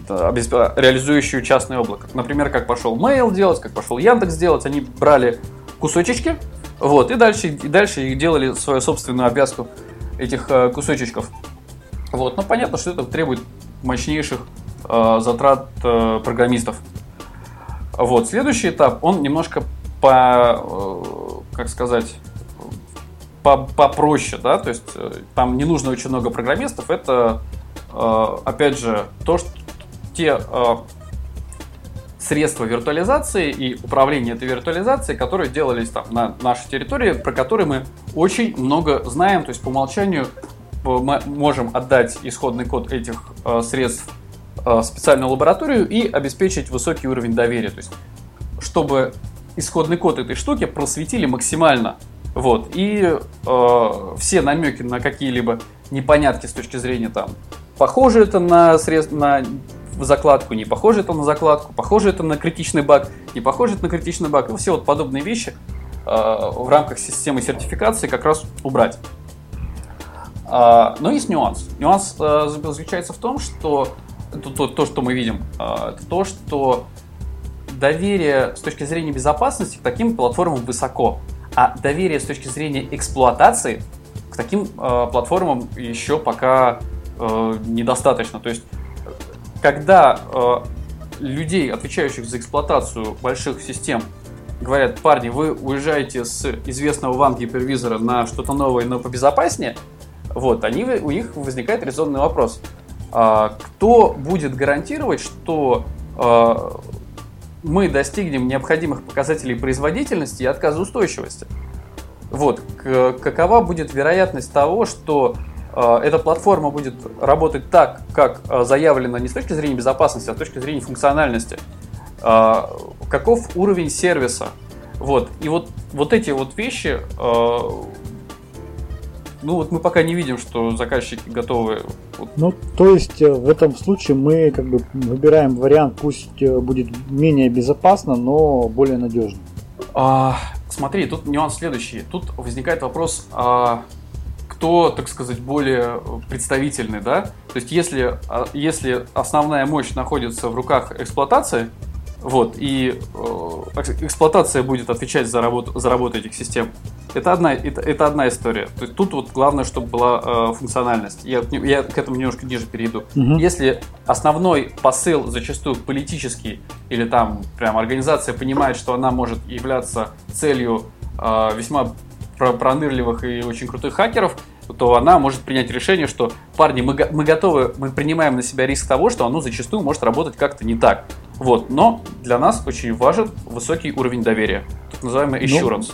реализующую частное облако. Например, как пошел Mail делать, как пошел Яндекс делать, они брали кусочечки, вот, и дальше, и дальше делали свою собственную обвязку этих э, кусочечков. Вот, но понятно, что это требует мощнейших э, затрат э, программистов. Вот, следующий этап, он немножко по, э, как сказать, по, попроще, да, то есть э, там не нужно очень много программистов, это, э, опять же, то, что те э, средства виртуализации и управления этой виртуализацией, которые делались там на нашей территории, про которые мы очень много знаем. То есть по умолчанию мы можем отдать исходный код этих э, средств э, специальную лабораторию и обеспечить высокий уровень доверия. То есть чтобы исходный код этой штуки просветили максимально. Вот. И э, все намеки на какие-либо непонятки с точки зрения там, похоже это на, средств, на закладку, не похоже это на закладку, похоже это на критичный баг, не похоже это на критичный баг. Ну, все вот подобные вещи э, в рамках системы сертификации как раз убрать. Э, но есть нюанс. Нюанс э, заключается в том, что то, то, то что мы видим, э, это то, что доверие с точки зрения безопасности к таким платформам высоко, а доверие с точки зрения эксплуатации к таким э, платформам еще пока э, недостаточно. То есть, когда э, людей, отвечающих за эксплуатацию больших систем, говорят, парни, вы уезжаете с известного вам гипервизора на что-то новое, но побезопаснее, вот, они, у них возникает резонный вопрос. А, кто будет гарантировать, что э, мы достигнем необходимых показателей производительности и отказоустойчивости. Вот, какова будет вероятность того, что э, эта платформа будет работать так, как э, заявлено не с точки зрения безопасности, а с точки зрения функциональности. Э, каков уровень сервиса? Вот, и вот, вот эти вот вещи ну вот мы пока не видим, что заказчики готовы. Ну, то есть э, в этом случае мы как бы выбираем вариант, пусть э, будет менее безопасно, но более надежно. А, смотри, тут нюанс следующий. Тут возникает вопрос, а, кто, так сказать, более представительный, да? То есть если, а, если основная мощь находится в руках эксплуатации, вот, и э, эксплуатация будет отвечать за работу, за работу этих систем. Это одна, это, это одна история. То есть тут вот главное, чтобы была э, функциональность. Я, я к этому немножко ниже перейду. Угу. Если основной посыл зачастую политический, или там прям организация понимает, что она может являться целью э, весьма пронырливых и очень крутых хакеров, то она может принять решение, что парни, мы, мы готовы, мы принимаем на себя риск того, что оно зачастую может работать как-то не так. Вот, но для нас очень важен высокий уровень доверия, так называемый ну, assurance.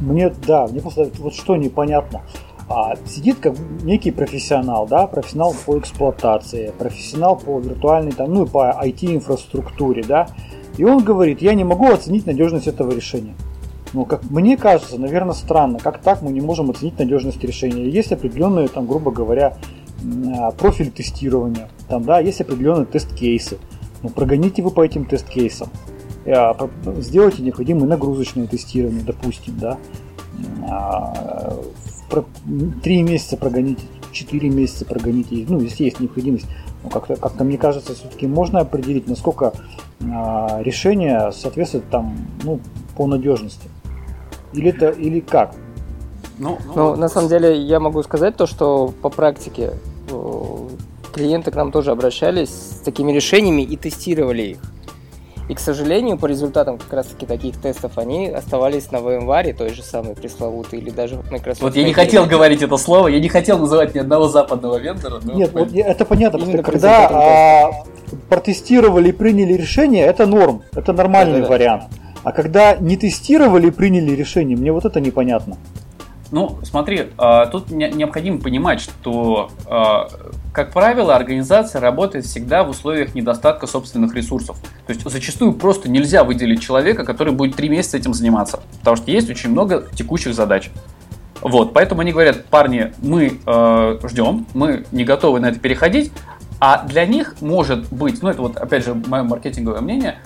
Ну, мне, да, мне просто вот что непонятно. А, сидит как некий профессионал, да, профессионал по эксплуатации, профессионал по виртуальной, там, ну и по IT-инфраструктуре, да, и он говорит, я не могу оценить надежность этого решения. Ну, как мне кажется, наверное, странно, как так мы не можем оценить надежность решения. Есть определенные, там, грубо говоря, а, профиль тестирования, там, да, есть определенные тест-кейсы. Ну, прогоните вы по этим тест-кейсам. А, сделайте необходимое нагрузочное тестирование, допустим, да. А, три месяца прогоните, четыре месяца прогоните, ну, если есть необходимость. Но как-то, как-то мне кажется, все-таки можно определить, насколько решение соответствует там, ну, по надежности. Или это, или как? Ну, ну, ну на самом деле я могу сказать то, что по практике э, клиенты к нам тоже обращались с такими решениями и тестировали их. И, к сожалению, по результатам как раз-таки таких тестов они оставались на VMware, той же самой пресловутой, или даже Microsoft. Вот я не хотел говорить это слово, я не хотел называть ни одного западного вендора. Но Нет, вот это понятно, потому что когда а, протестировали и приняли решение, это норм, это нормальный да, да, вариант. Да. А когда не тестировали и приняли решение, мне вот это непонятно. Ну, смотри, а, тут необходимо понимать, что, а, как правило, организация работает всегда в условиях недостатка собственных ресурсов. То есть зачастую просто нельзя выделить человека, который будет три месяца этим заниматься, потому что есть очень много текущих задач. Вот, поэтому они говорят, парни, мы э, ждем, мы не готовы на это переходить, а для них может быть, ну это вот опять же мое маркетинговое мнение,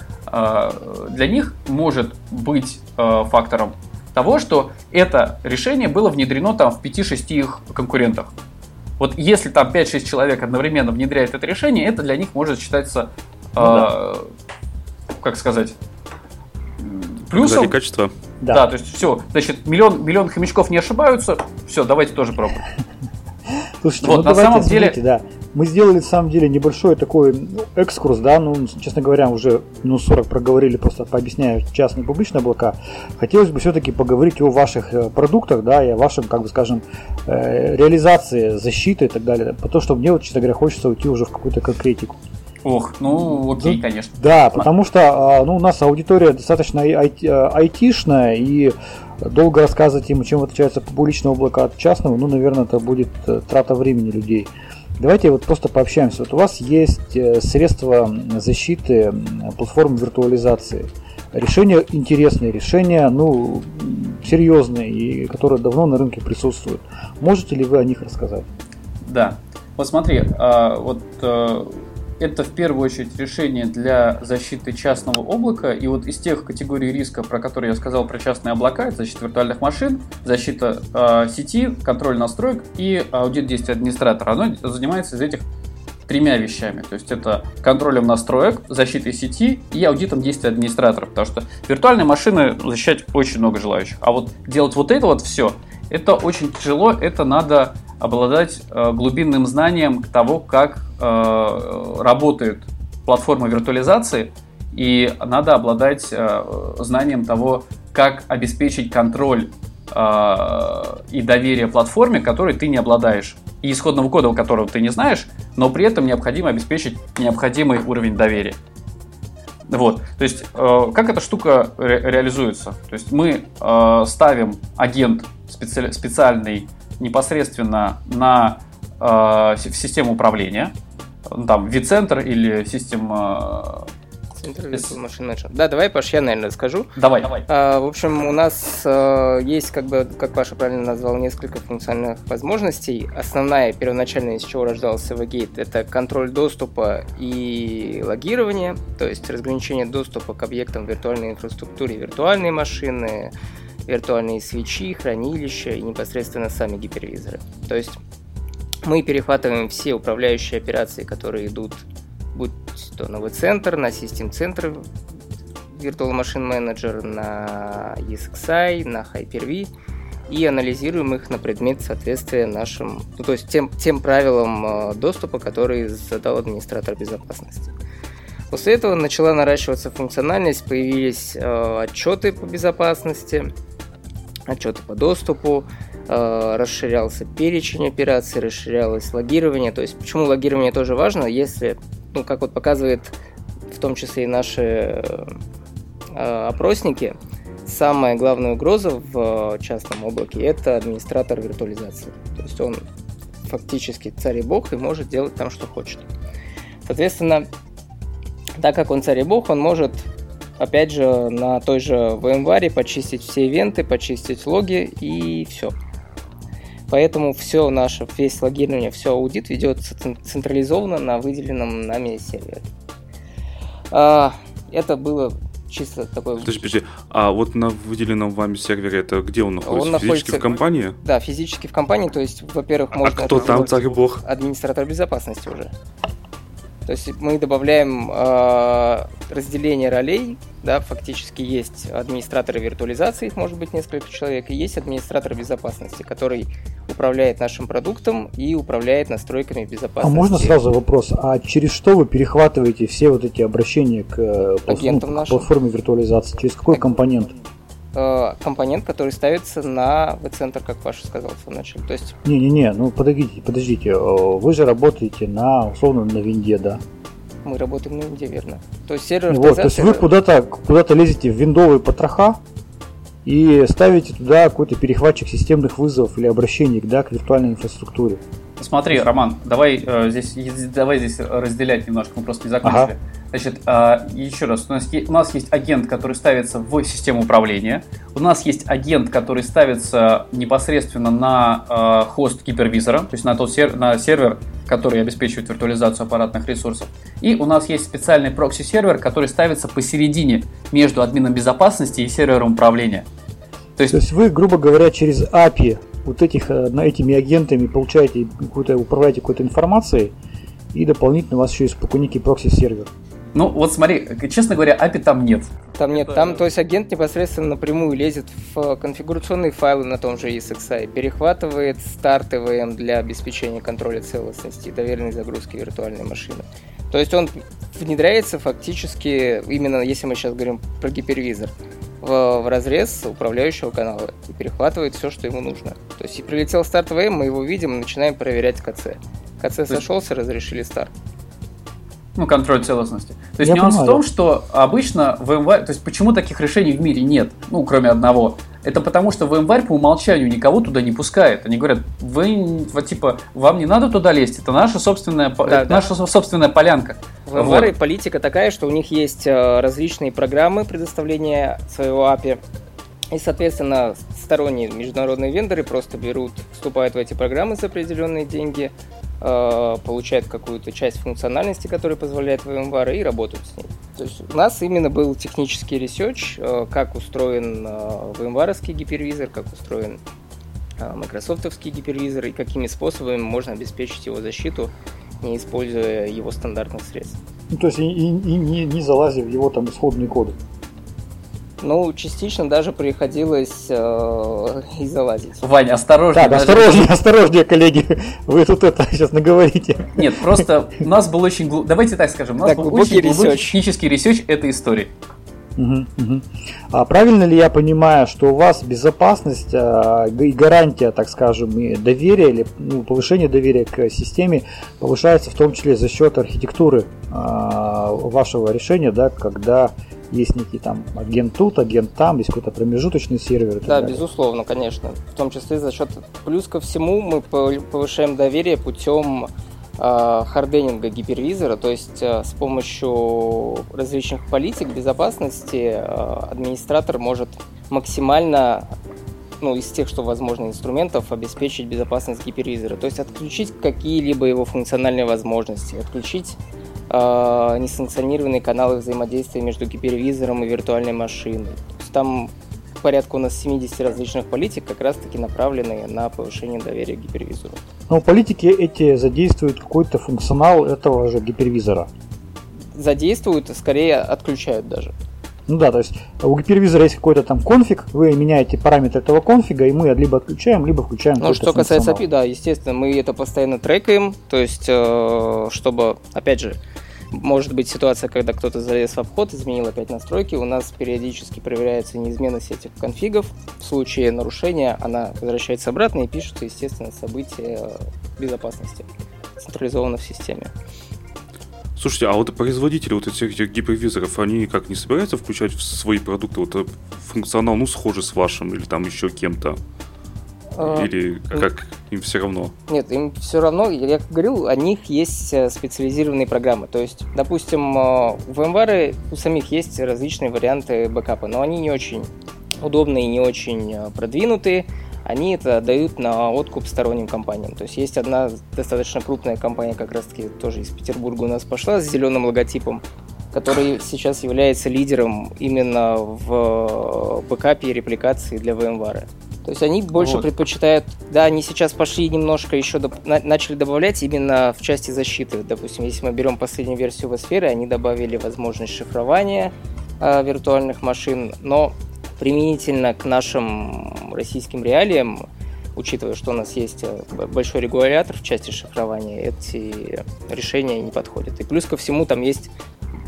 для них может быть э, фактором того, что это решение было внедрено там в 5-6 их конкурентах. Вот если там 5-6 человек одновременно внедряет это решение, это для них может считаться, ну, э, да. как сказать, плюсом. качество. Да. да, то есть все, значит, миллион, миллион хомячков не ошибаются, все, давайте тоже пробуем. Слушайте, вот, ну, на самом деле, да, мы сделали, на самом деле, небольшой такой ну, экскурс, да, ну, честно говоря, уже ну, 40 проговорили, просто пообъясняю частные и публичные облака. Хотелось бы все-таки поговорить о ваших э, продуктах, да, и о вашем, как бы скажем, э, реализации защиты и так далее. Потому что мне, вот, честно говоря, хочется уйти уже в какую-то конкретику. Ох, ну окей, конечно. Да, потому что а, ну, у нас аудитория достаточно айтишная, и долго рассказывать им, чем отличается публичное облако от частного, ну, наверное, это будет э, трата времени людей. Давайте вот просто пообщаемся. Вот у вас есть э, средства защиты платформы виртуализации. Решения интересные, решения, ну, серьезные, и которые давно на рынке присутствуют. Можете ли вы о них рассказать? Да. Вот смотри, а, вот э, это в первую очередь решение для защиты частного облака. И вот из тех категорий риска, про которые я сказал про частные облака, это защита виртуальных машин, защита э, сети, контроль настроек и аудит действий администратора. Оно занимается из этих тремя вещами. То есть это контролем настроек, защитой сети и аудитом действий администратора. Потому что виртуальные машины защищать очень много желающих. А вот делать вот это вот все, это очень тяжело, это надо обладать э, глубинным знанием того, как э, работает платформа виртуализации, и надо обладать э, знанием того, как обеспечить контроль и доверие платформе, которой ты не обладаешь, и исходного кода, которого ты не знаешь, но при этом необходимо обеспечить необходимый уровень доверия. Вот, то есть, как эта штука реализуется? То есть, мы ставим агент специальный непосредственно на, э, в систему управления, ну, там, V-центр или система Да, давай, Паш, я, наверное, скажу. Давай, давай. А, в общем, у нас а, есть, как бы, как Паша правильно назвал, несколько функциональных возможностей. Основная, первоначальная, из чего рождался VGate, это контроль доступа и логирование, то есть разграничение доступа к объектам виртуальной инфраструктуры, виртуальные машины, виртуальные свечи, хранилища и непосредственно сами гипервизоры. То есть мы перехватываем все управляющие операции, которые идут, будь то на V-центр, на систем-центр, Virtual Machine Manager, на ESXi, на Hyper-V, и анализируем их на предмет соответствия нашим, ну, то есть тем, тем правилам э, доступа, которые задал администратор безопасности. После этого начала наращиваться функциональность, появились э, отчеты по безопасности, отчеты по доступу, э, расширялся перечень операций, расширялось логирование. То есть, почему логирование тоже важно, если, ну, как вот показывает в том числе и наши э, опросники, самая главная угроза в частном облаке – это администратор виртуализации. То есть он фактически царь и бог и может делать там, что хочет. Соответственно, так как он царь и бог, он может опять же, на той же VMware почистить все ивенты, почистить логи и все. Поэтому все наше, весь логирование, все аудит ведется централизованно на выделенном нами сервере. А, это было чисто такой... Подожди, подожди, а вот на выделенном вами сервере это где он находится? Он физически находится... в компании? Да, физически в компании, то есть, во-первых, а можно... А кто там, царь бог? Администратор безопасности уже. То есть мы добавляем э, разделение ролей, да, фактически есть администраторы виртуализации, их может быть несколько человек, и есть администратор безопасности, который управляет нашим продуктом и управляет настройками безопасности. А можно сразу вопрос, а через что вы перехватываете все вот эти обращения к, э, Агентам ну, к платформе виртуализации? Через какой компонент? Э, компонент, который ставится на V-центр, как Паша сказал в самом начале. То есть... Не-не-не, ну подождите, подождите. Вы же работаете на, условно, на винде, да? Мы работаем на винде, верно. То есть сервер... Вот, то есть вы куда-то куда лезете в виндовые потроха и ставите туда какой-то перехватчик системных вызовов или обращений да, к виртуальной инфраструктуре. Смотри, Роман, давай э, здесь давай здесь разделять немножко, мы просто не закончили. Ага. Значит, э, еще раз, у нас, у нас есть агент, который ставится в систему управления. У нас есть агент, который ставится непосредственно на э, хост гипервизора, то есть на тот сер на сервер, который обеспечивает виртуализацию аппаратных ресурсов. И у нас есть специальный прокси-сервер, который ставится посередине между админом безопасности и сервером управления. То есть, То есть вы, грубо говоря, через API вот этих, э, на этими агентами получаете какую-то, управляете какой-то информацией, и дополнительно у вас еще есть спокойненький прокси-сервер. Ну, вот смотри, честно говоря, API там нет. Там нет, там, то есть агент непосредственно напрямую лезет в конфигурационные файлы на том же ESXi, перехватывает старт ЭВМ для обеспечения контроля целостности и доверенной загрузки виртуальной машины. То есть он внедряется фактически, именно если мы сейчас говорим про гипервизор, в, в разрез управляющего канала и перехватывает все, что ему нужно. То есть и прилетел старт ВМ, мы его видим и начинаем проверять КЦ. КЦ сошелся, разрешили старт. Ну, контроль целостности. То есть Я нюанс понимаю. в том, что обычно в январь, то есть почему таких решений в мире нет, ну, кроме одного, это потому, что в январь по умолчанию никого туда не пускает. Они говорят, вы, вот, типа, вам не надо туда лезть, это наша собственная, да, это да. наша собственная полянка. В январь вот. политика такая, что у них есть э, различные программы предоставления своего API, и, соответственно, сторонние международные вендоры просто берут, вступают в эти программы за определенные деньги, получают какую-то часть функциональности, которая позволяет VMware, и работают с ней. То есть у нас именно был технический research, э, как устроен э, VMware гипервизор, как устроен Microsoft овский гипервизор и какими способами можно обеспечить его защиту, не используя его стандартных средств. Ну, то есть и, и, и не, не залазив в его там исходные коды. Ну, частично даже приходилось э, и залазить. Ваня, осторожнее. Так, осторожнее, осторожнее, коллеги. Вы тут это сейчас наговорите. Нет, просто у нас был очень... Глуб... Давайте так скажем, у нас так, был очень глубокий технический research этой истории. Угу, угу. А правильно ли я понимаю, что у вас безопасность а, и гарантия, так скажем, и доверие или ну, повышение доверия к системе повышается в том числе за счет архитектуры а, вашего решения, да, когда есть некий там агент тут, агент там, есть какой-то промежуточный сервер. Да, далее. безусловно, конечно. В том числе за счет плюс ко всему мы повышаем доверие путем харденинга гипервизора, то есть э, с помощью различных политик безопасности э, администратор может максимально ну, из тех, что возможно, инструментов обеспечить безопасность гипервизора. То есть отключить какие-либо его функциональные возможности, отключить э, несанкционированные каналы взаимодействия между гипервизором и виртуальной машиной. То есть там порядка у нас 70 различных политик, как раз-таки направленные на повышение доверия к гипервизору. Но политики эти задействуют какой-то функционал этого же гипервизора. Задействуют, скорее отключают даже. Ну да, то есть у гипервизора есть какой-то там конфиг, вы меняете параметры этого конфига, и мы либо отключаем, либо включаем. Ну, что касается API, да, естественно, мы это постоянно трекаем, то есть, э, чтобы, опять же, может быть ситуация, когда кто-то залез в обход, изменил опять настройки, у нас периодически проверяется неизменность этих конфигов. В случае нарушения она возвращается обратно и пишется, естественно, событие безопасности централизованно в системе. Слушайте, а вот производители вот этих, этих гипервизоров, они как не собираются включать в свои продукты вот э, функционал, ну, схожий с вашим или там еще кем-то? А, или как им все равно? Нет, им все равно. Я говорил, у них есть э, специализированные программы. То есть, допустим, э, в VMware у самих есть различные варианты бэкапа, но они не очень удобные не очень продвинутые они это дают на откуп сторонним компаниям. То есть есть одна достаточно крупная компания, как раз таки тоже из Петербурга у нас пошла с зеленым логотипом, который сейчас является лидером именно в бэкапе и репликации для VMware. То есть они больше вот. предпочитают, да, они сейчас пошли немножко еще, доп, на, начали добавлять именно в части защиты. Допустим, если мы берем последнюю версию vSphere, они добавили возможность шифрования э, виртуальных машин, но применительно к нашим российским реалиям, учитывая, что у нас есть э, большой регулятор в части шифрования, эти решения не подходят. И плюс ко всему там есть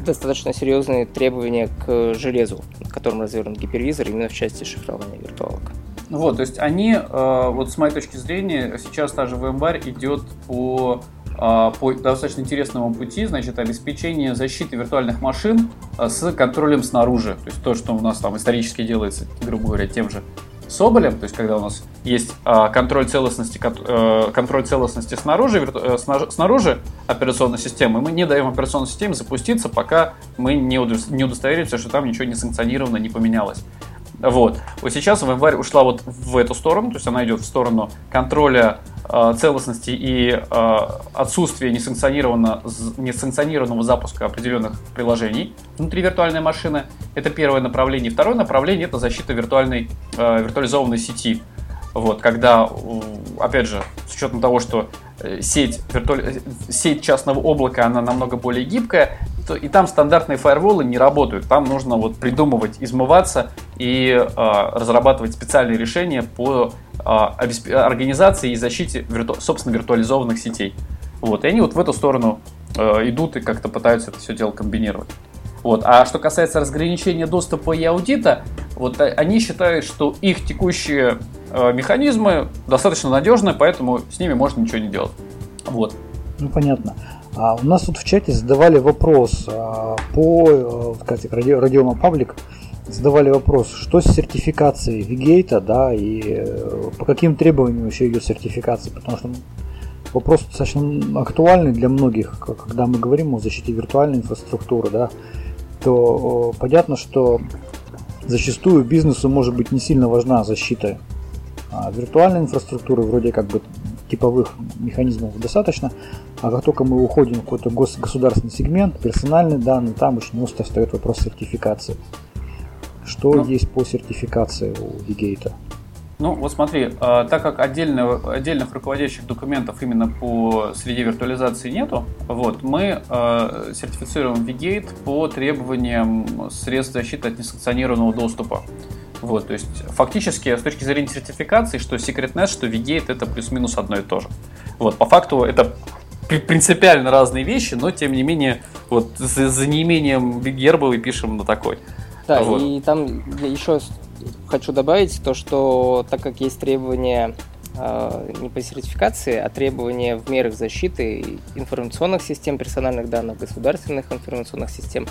достаточно серьезные требования к железу, на котором развернут гипервизор именно в части шифрования виртуалок. Ну вот, то есть они, э, вот с моей точки зрения, сейчас та же VMware идет по а, по достаточно интересному пути, значит, обеспечение защиты виртуальных машин а, с контролем снаружи. То есть то, что у нас там исторически делается, грубо говоря, тем же Соболем, то есть когда у нас есть контроль целостности, э, контроль целостности снаружи, э, снаружи операционной системы, мы не даем операционной системе запуститься, пока мы не удостоверимся, что там ничего не санкционировано, не поменялось. Вот. Вот сейчас VMware ушла вот в эту сторону, то есть она идет в сторону контроля э, целостности и э, отсутствия несанкционированного, несанкционированного запуска определенных приложений внутри виртуальной машины. Это первое направление. Второе направление это защита виртуальной, э, виртуализованной сети. Вот, когда, опять же, с учетом того, что сеть, виртуаль... Э, сеть частного облака, она намного более гибкая, то и там стандартные фаерволы не работают. Там нужно вот придумывать, измываться и э, разрабатывать специальные решения по э, организации и защите вирту... собственно виртуализованных сетей. Вот, и они вот в эту сторону э, идут и как-то пытаются это все дело комбинировать. Вот. А что касается разграничения доступа и аудита, вот они считают, что их текущие э, механизмы достаточно надежны, поэтому с ними можно ничего не делать. Вот. Ну понятно. А у нас тут в чате задавали вопрос а, по, кстати, радио, радиома паблик задавали вопрос, что с сертификацией Вигейта, да, и э, по каким требованиям еще идет сертификация, потому что вопрос достаточно актуальный для многих, когда мы говорим о защите виртуальной инфраструктуры, да, то понятно, что зачастую бизнесу может быть не сильно важна защита а виртуальной инфраструктуры, вроде как бы типовых механизмов достаточно, а как только мы уходим в какой-то гос- государственный сегмент, персональные данные, там очень остро встает вопрос сертификации. Что ну, есть по сертификации у Вигейта? Ну, вот смотри, э, так как отдельно, отдельных руководящих документов именно по среде виртуализации нету, вот, мы э, сертифицируем Vigate по требованиям средств защиты от несанкционированного доступа. Вот, то есть фактически с точки зрения сертификации, что SecretNet, что Vigate это плюс-минус одно и то же. Вот, по факту это принципиально разные вещи, но тем не менее, вот за, за неимением гербовой пишем на такой. Да, вот. и там еще хочу добавить то, что так как есть требования э, не по сертификации, а требования в мерах защиты информационных систем персональных данных, государственных информационных систем,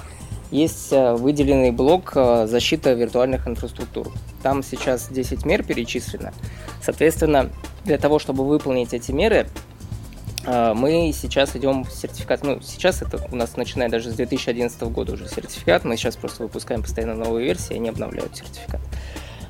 есть э, выделенный блок э, защита виртуальных инфраструктур. Там сейчас 10 мер перечислено. Соответственно, для того, чтобы выполнить эти меры, мы сейчас идем в сертификат. Ну, сейчас это у нас начиная даже с 2011 года уже сертификат. Мы сейчас просто выпускаем постоянно новые версии, они обновляют сертификат.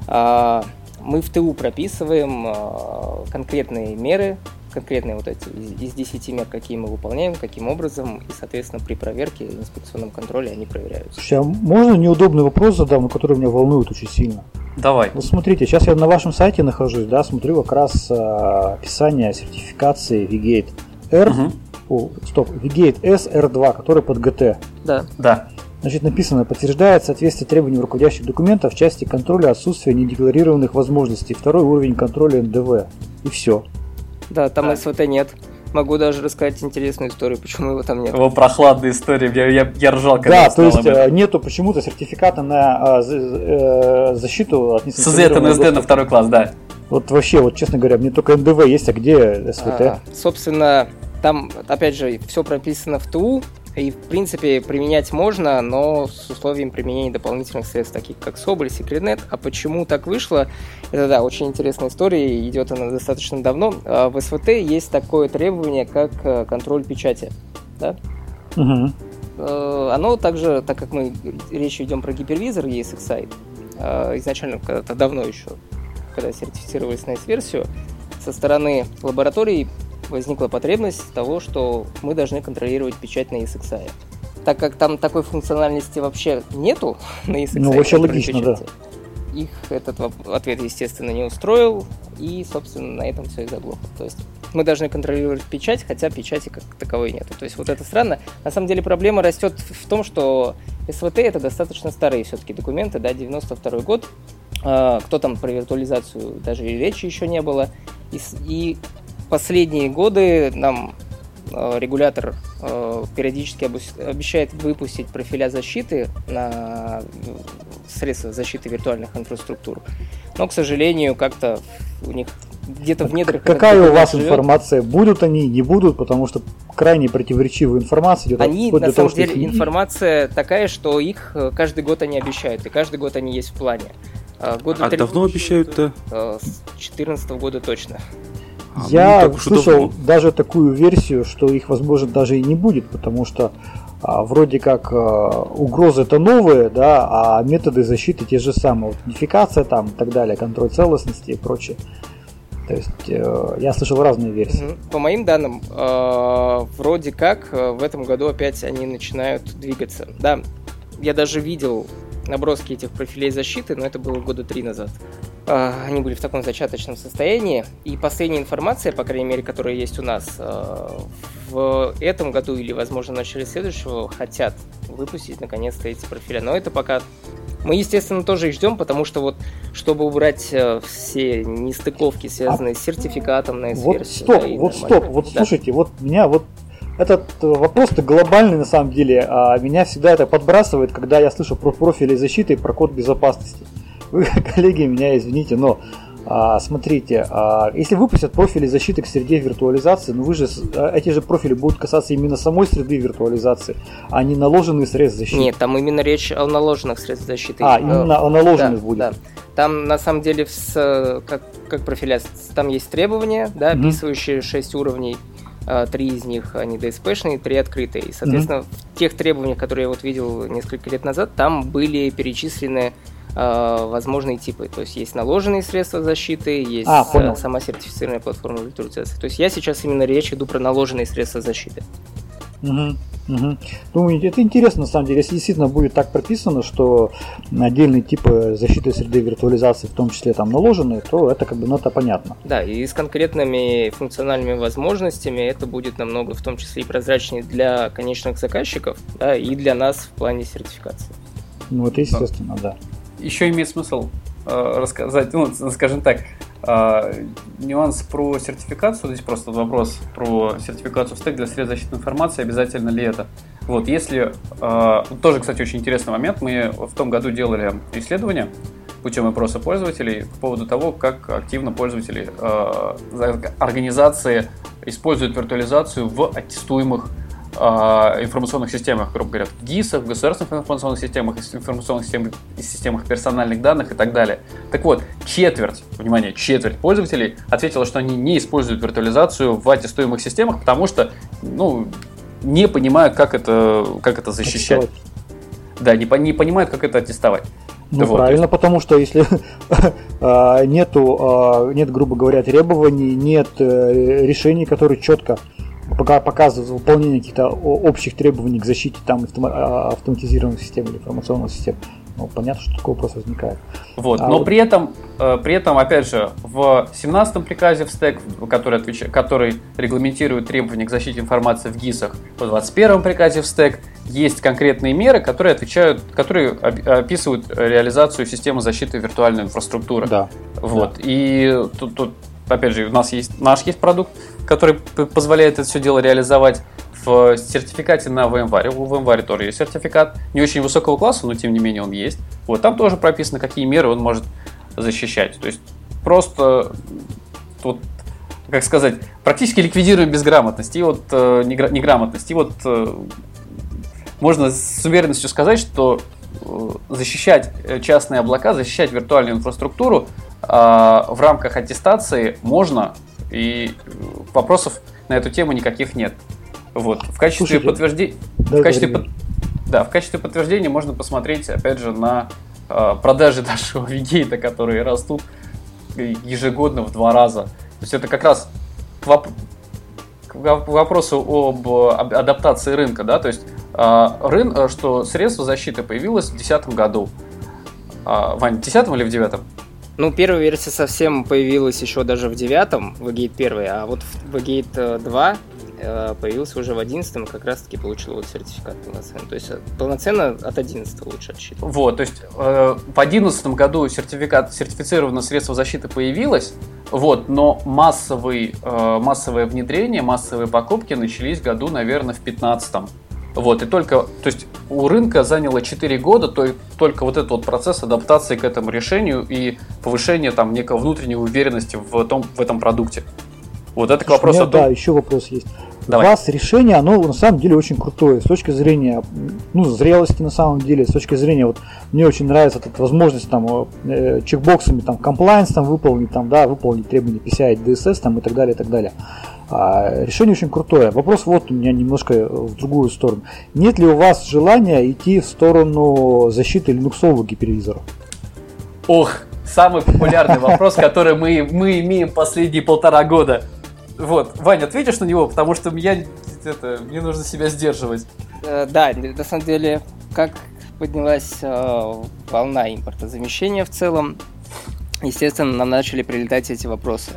А, мы в ТУ прописываем а, конкретные меры, конкретные вот эти из 10 мер, какие мы выполняем, каким образом, и, соответственно, при проверке, инспекционном контроле они проверяются. Слушай, а можно неудобный вопрос задам, который меня волнует очень сильно? Давай. Ну, смотрите, сейчас я на вашем сайте нахожусь, да, смотрю как раз а, описание сертификации Vigate R, угу. о, стоп, Vigate S R2, который под GT. Да. Да. Значит, написано, подтверждает соответствие требованиям руководящих документов в части контроля отсутствия недекларированных возможностей. Второй уровень контроля НДВ. И все. Да, там да. СВТ нет. Могу даже рассказать интересную историю, почему его там нет. Его прохладная история, я, я, я ржал, когда Да, то есть э, нету почему-то сертификата на э, защиту от СЗ, на второй класс, да. Вот вообще, вот честно говоря, мне только НДВ есть, а где СВТ? А, собственно, там, опять же, все прописано в ТУ, и, в принципе, применять можно, но с условием применения дополнительных средств, таких как Соболь, Секретнет. А почему так вышло? Это, да, очень интересная история, идет она достаточно давно. А в СВТ есть такое требование, как э, контроль печати. Да? Угу. Оно также, так как мы речь идем про гипервизор ESXi, э, изначально когда-то давно еще, когда сертифицировались на S-версию, со стороны лабораторий возникла потребность того, что мы должны контролировать печать на ESXi. Так как там такой функциональности вообще нету на ESXi, ну, вообще логично, печати, да. их этот ответ, естественно, не устроил, и, собственно, на этом все и заглохло. То есть мы должны контролировать печать, хотя печати как таковой нету. То есть вот это странно. На самом деле проблема растет в том, что СВТ это достаточно старые все-таки документы, да, 92 год. А, кто там про виртуализацию даже и речи еще не было. И, и последние годы нам э, регулятор э, периодически обещает выпустить профиля защиты на э, средства защиты виртуальных инфраструктур. Но, к сожалению, как-то у них где-то в недрах... Какая у вас живет. информация? Будут они, не будут? Потому что крайне противоречивая информация идет. Они, на самом того, деле, их... информация такая, что их каждый год они обещают, и каждый год они есть в плане. Года а давно обещают-то? С 2014 года точно. А Я слышал удобно. даже такую версию, что их, возможно, даже и не будет, потому что а, вроде как а, угрозы это новые, да, а методы защиты те же самые, аутентификация там и так далее, контроль целостности и прочее. То есть э, я слышал разные версии. По моим данным, э, вроде как э, в этом году опять они начинают двигаться. Да, я даже видел наброски этих профилей защиты, но это было года три назад. А, они были в таком зачаточном состоянии. И последняя информация, по крайней мере, которая есть у нас, а, в этом году или, возможно, в начале следующего хотят выпустить наконец-то эти профили. Но это пока мы, естественно, тоже их ждем, потому что вот, чтобы убрать э, все нестыковки, связанные а... с сертификатом на Вот стоп, да, вот стоп, вот да. слушайте, вот меня вот этот э, вопрос-то глобальный на самом деле, а меня всегда это подбрасывает, когда я слышу про профили защиты и про код безопасности. Вы, коллеги, меня извините, но А, смотрите, а, если выпустят профили защиты к среде виртуализации, ну вы же а, эти же профили будут касаться именно самой среды виртуализации, а не наложенные средства защиты. Нет, там именно речь о наложенных средствах защиты. А, именно о наложенных да, будет. Да. Там на самом деле в, как, как профиля, там есть требования, да, описывающие 6 уровней три из них они DSP-шные, три открытые. И, соответственно, mm-hmm. в тех требованиях, которые я вот видел несколько лет назад, там были перечислены э, возможные типы. То есть есть наложенные средства защиты, есть а, понял. сама сертифицированная платформа виртуализации. То есть я сейчас именно речь иду про наложенные средства защиты. Угу. Угу. Ну, это интересно, на самом деле, если действительно будет так прописано, что отдельные типы защиты среды виртуализации, в том числе там наложены, то это как бы, ну, это понятно. Да, и с конкретными функциональными возможностями это будет намного, в том числе и прозрачнее для конечных заказчиков, да, и для нас в плане сертификации. Ну, это естественно, да. да еще имеет смысл э, рассказать, ну, скажем так, э, нюанс про сертификацию, здесь просто вопрос про сертификацию в стек для средств защиты информации, обязательно ли это. Вот, если, э, тоже, кстати, очень интересный момент, мы в том году делали исследование путем опроса пользователей по поводу того, как активно пользователи организации используют виртуализацию в аттестуемых информационных системах, грубо говоря, в ГИСах, в государственных информационных системах, информационных системах, системах персональных данных и так далее. Так вот, четверть, внимание, четверть пользователей ответила, что они не используют виртуализацию в аттестуемых системах, потому что, ну, не понимают, как это, как это защищать. Аттестовать. Да, не, не понимают, как это аттестовать. Ну вот, правильно, потому что если а, нету, а, нет, грубо говоря, требований, нет э, решений, которые четко пока показывают выполнение каких-то общих требований к защите там а, автоматизированных систем или информационных систем, ну, понятно, что такой вопрос возникает. Вот, а но вот... при этом, э, при этом, опять же, в 17-м приказе в стек, который, отвеч... который регламентирует требования к защите информации в ГИСах, в 21-м приказе в стек есть конкретные меры, которые отвечают, которые описывают реализацию системы защиты виртуальной инфраструктуры. Да. Вот. Да. И тут, тут опять же, у нас есть наш есть продукт, который позволяет это все дело реализовать в сертификате на VMware. У VMware тоже есть сертификат, не очень высокого класса, но тем не менее он есть. Вот там тоже прописано, какие меры он может защищать. То есть просто вот как сказать, практически ликвидируем безграмотность и вот э, неграмотность. И вот э, можно с уверенностью сказать, что э, защищать э, частные облака, защищать виртуальную инфраструктуру в рамках аттестации можно, и вопросов на эту тему никаких нет. Вот. В качестве подтверждения... в качестве под... Да, в качестве подтверждения можно посмотреть, опять же, на э, продажи нашего Вигейта, которые растут ежегодно в два раза. То есть это как раз к, воп... к вопросу об, об адаптации рынка, да, то есть э, рын... что средство защиты появилось в 2010 году. Э, Вань, в 2010 или в 2009? Ну, первая версия совсем появилась еще даже в девятом, VGate 1, а вот VGate 2 э, появился уже в одиннадцатом, как раз таки получил вот сертификат полноценный. То есть э, полноценно от одиннадцатого лучше отсчитывать. Вот, то есть э, в одиннадцатом году сертификат, сертифицированное средство защиты появилось, вот, но массовый, э, массовое внедрение, массовые покупки начались году, наверное, в пятнадцатом. Вот, и только, то есть у рынка заняло 4 года то, только вот этот вот процесс адаптации к этому решению и повышения там некой внутренней уверенности в, том, в этом продукте. Вот это к вопросу о том... Да, еще вопрос есть. Давай. У вас решение, оно на самом деле очень крутое. С точки зрения ну, зрелости на самом деле, с точки зрения, вот мне очень нравится эта возможность там э, чекбоксами там compliance там выполнить, там, да, выполнить требования PCI DSS там и так далее, и так далее. А, решение очень крутое. Вопрос вот у меня немножко в другую сторону. Нет ли у вас желания идти в сторону защиты линуксового гипервизора? Ох, самый популярный вопрос, который мы, мы имеем последние полтора года. Вот, Ваня, ответишь на него, потому что я, это, мне нужно себя сдерживать. Э, да, на самом деле, как поднялась э, волна импортозамещения в целом, естественно, нам начали прилетать эти вопросы.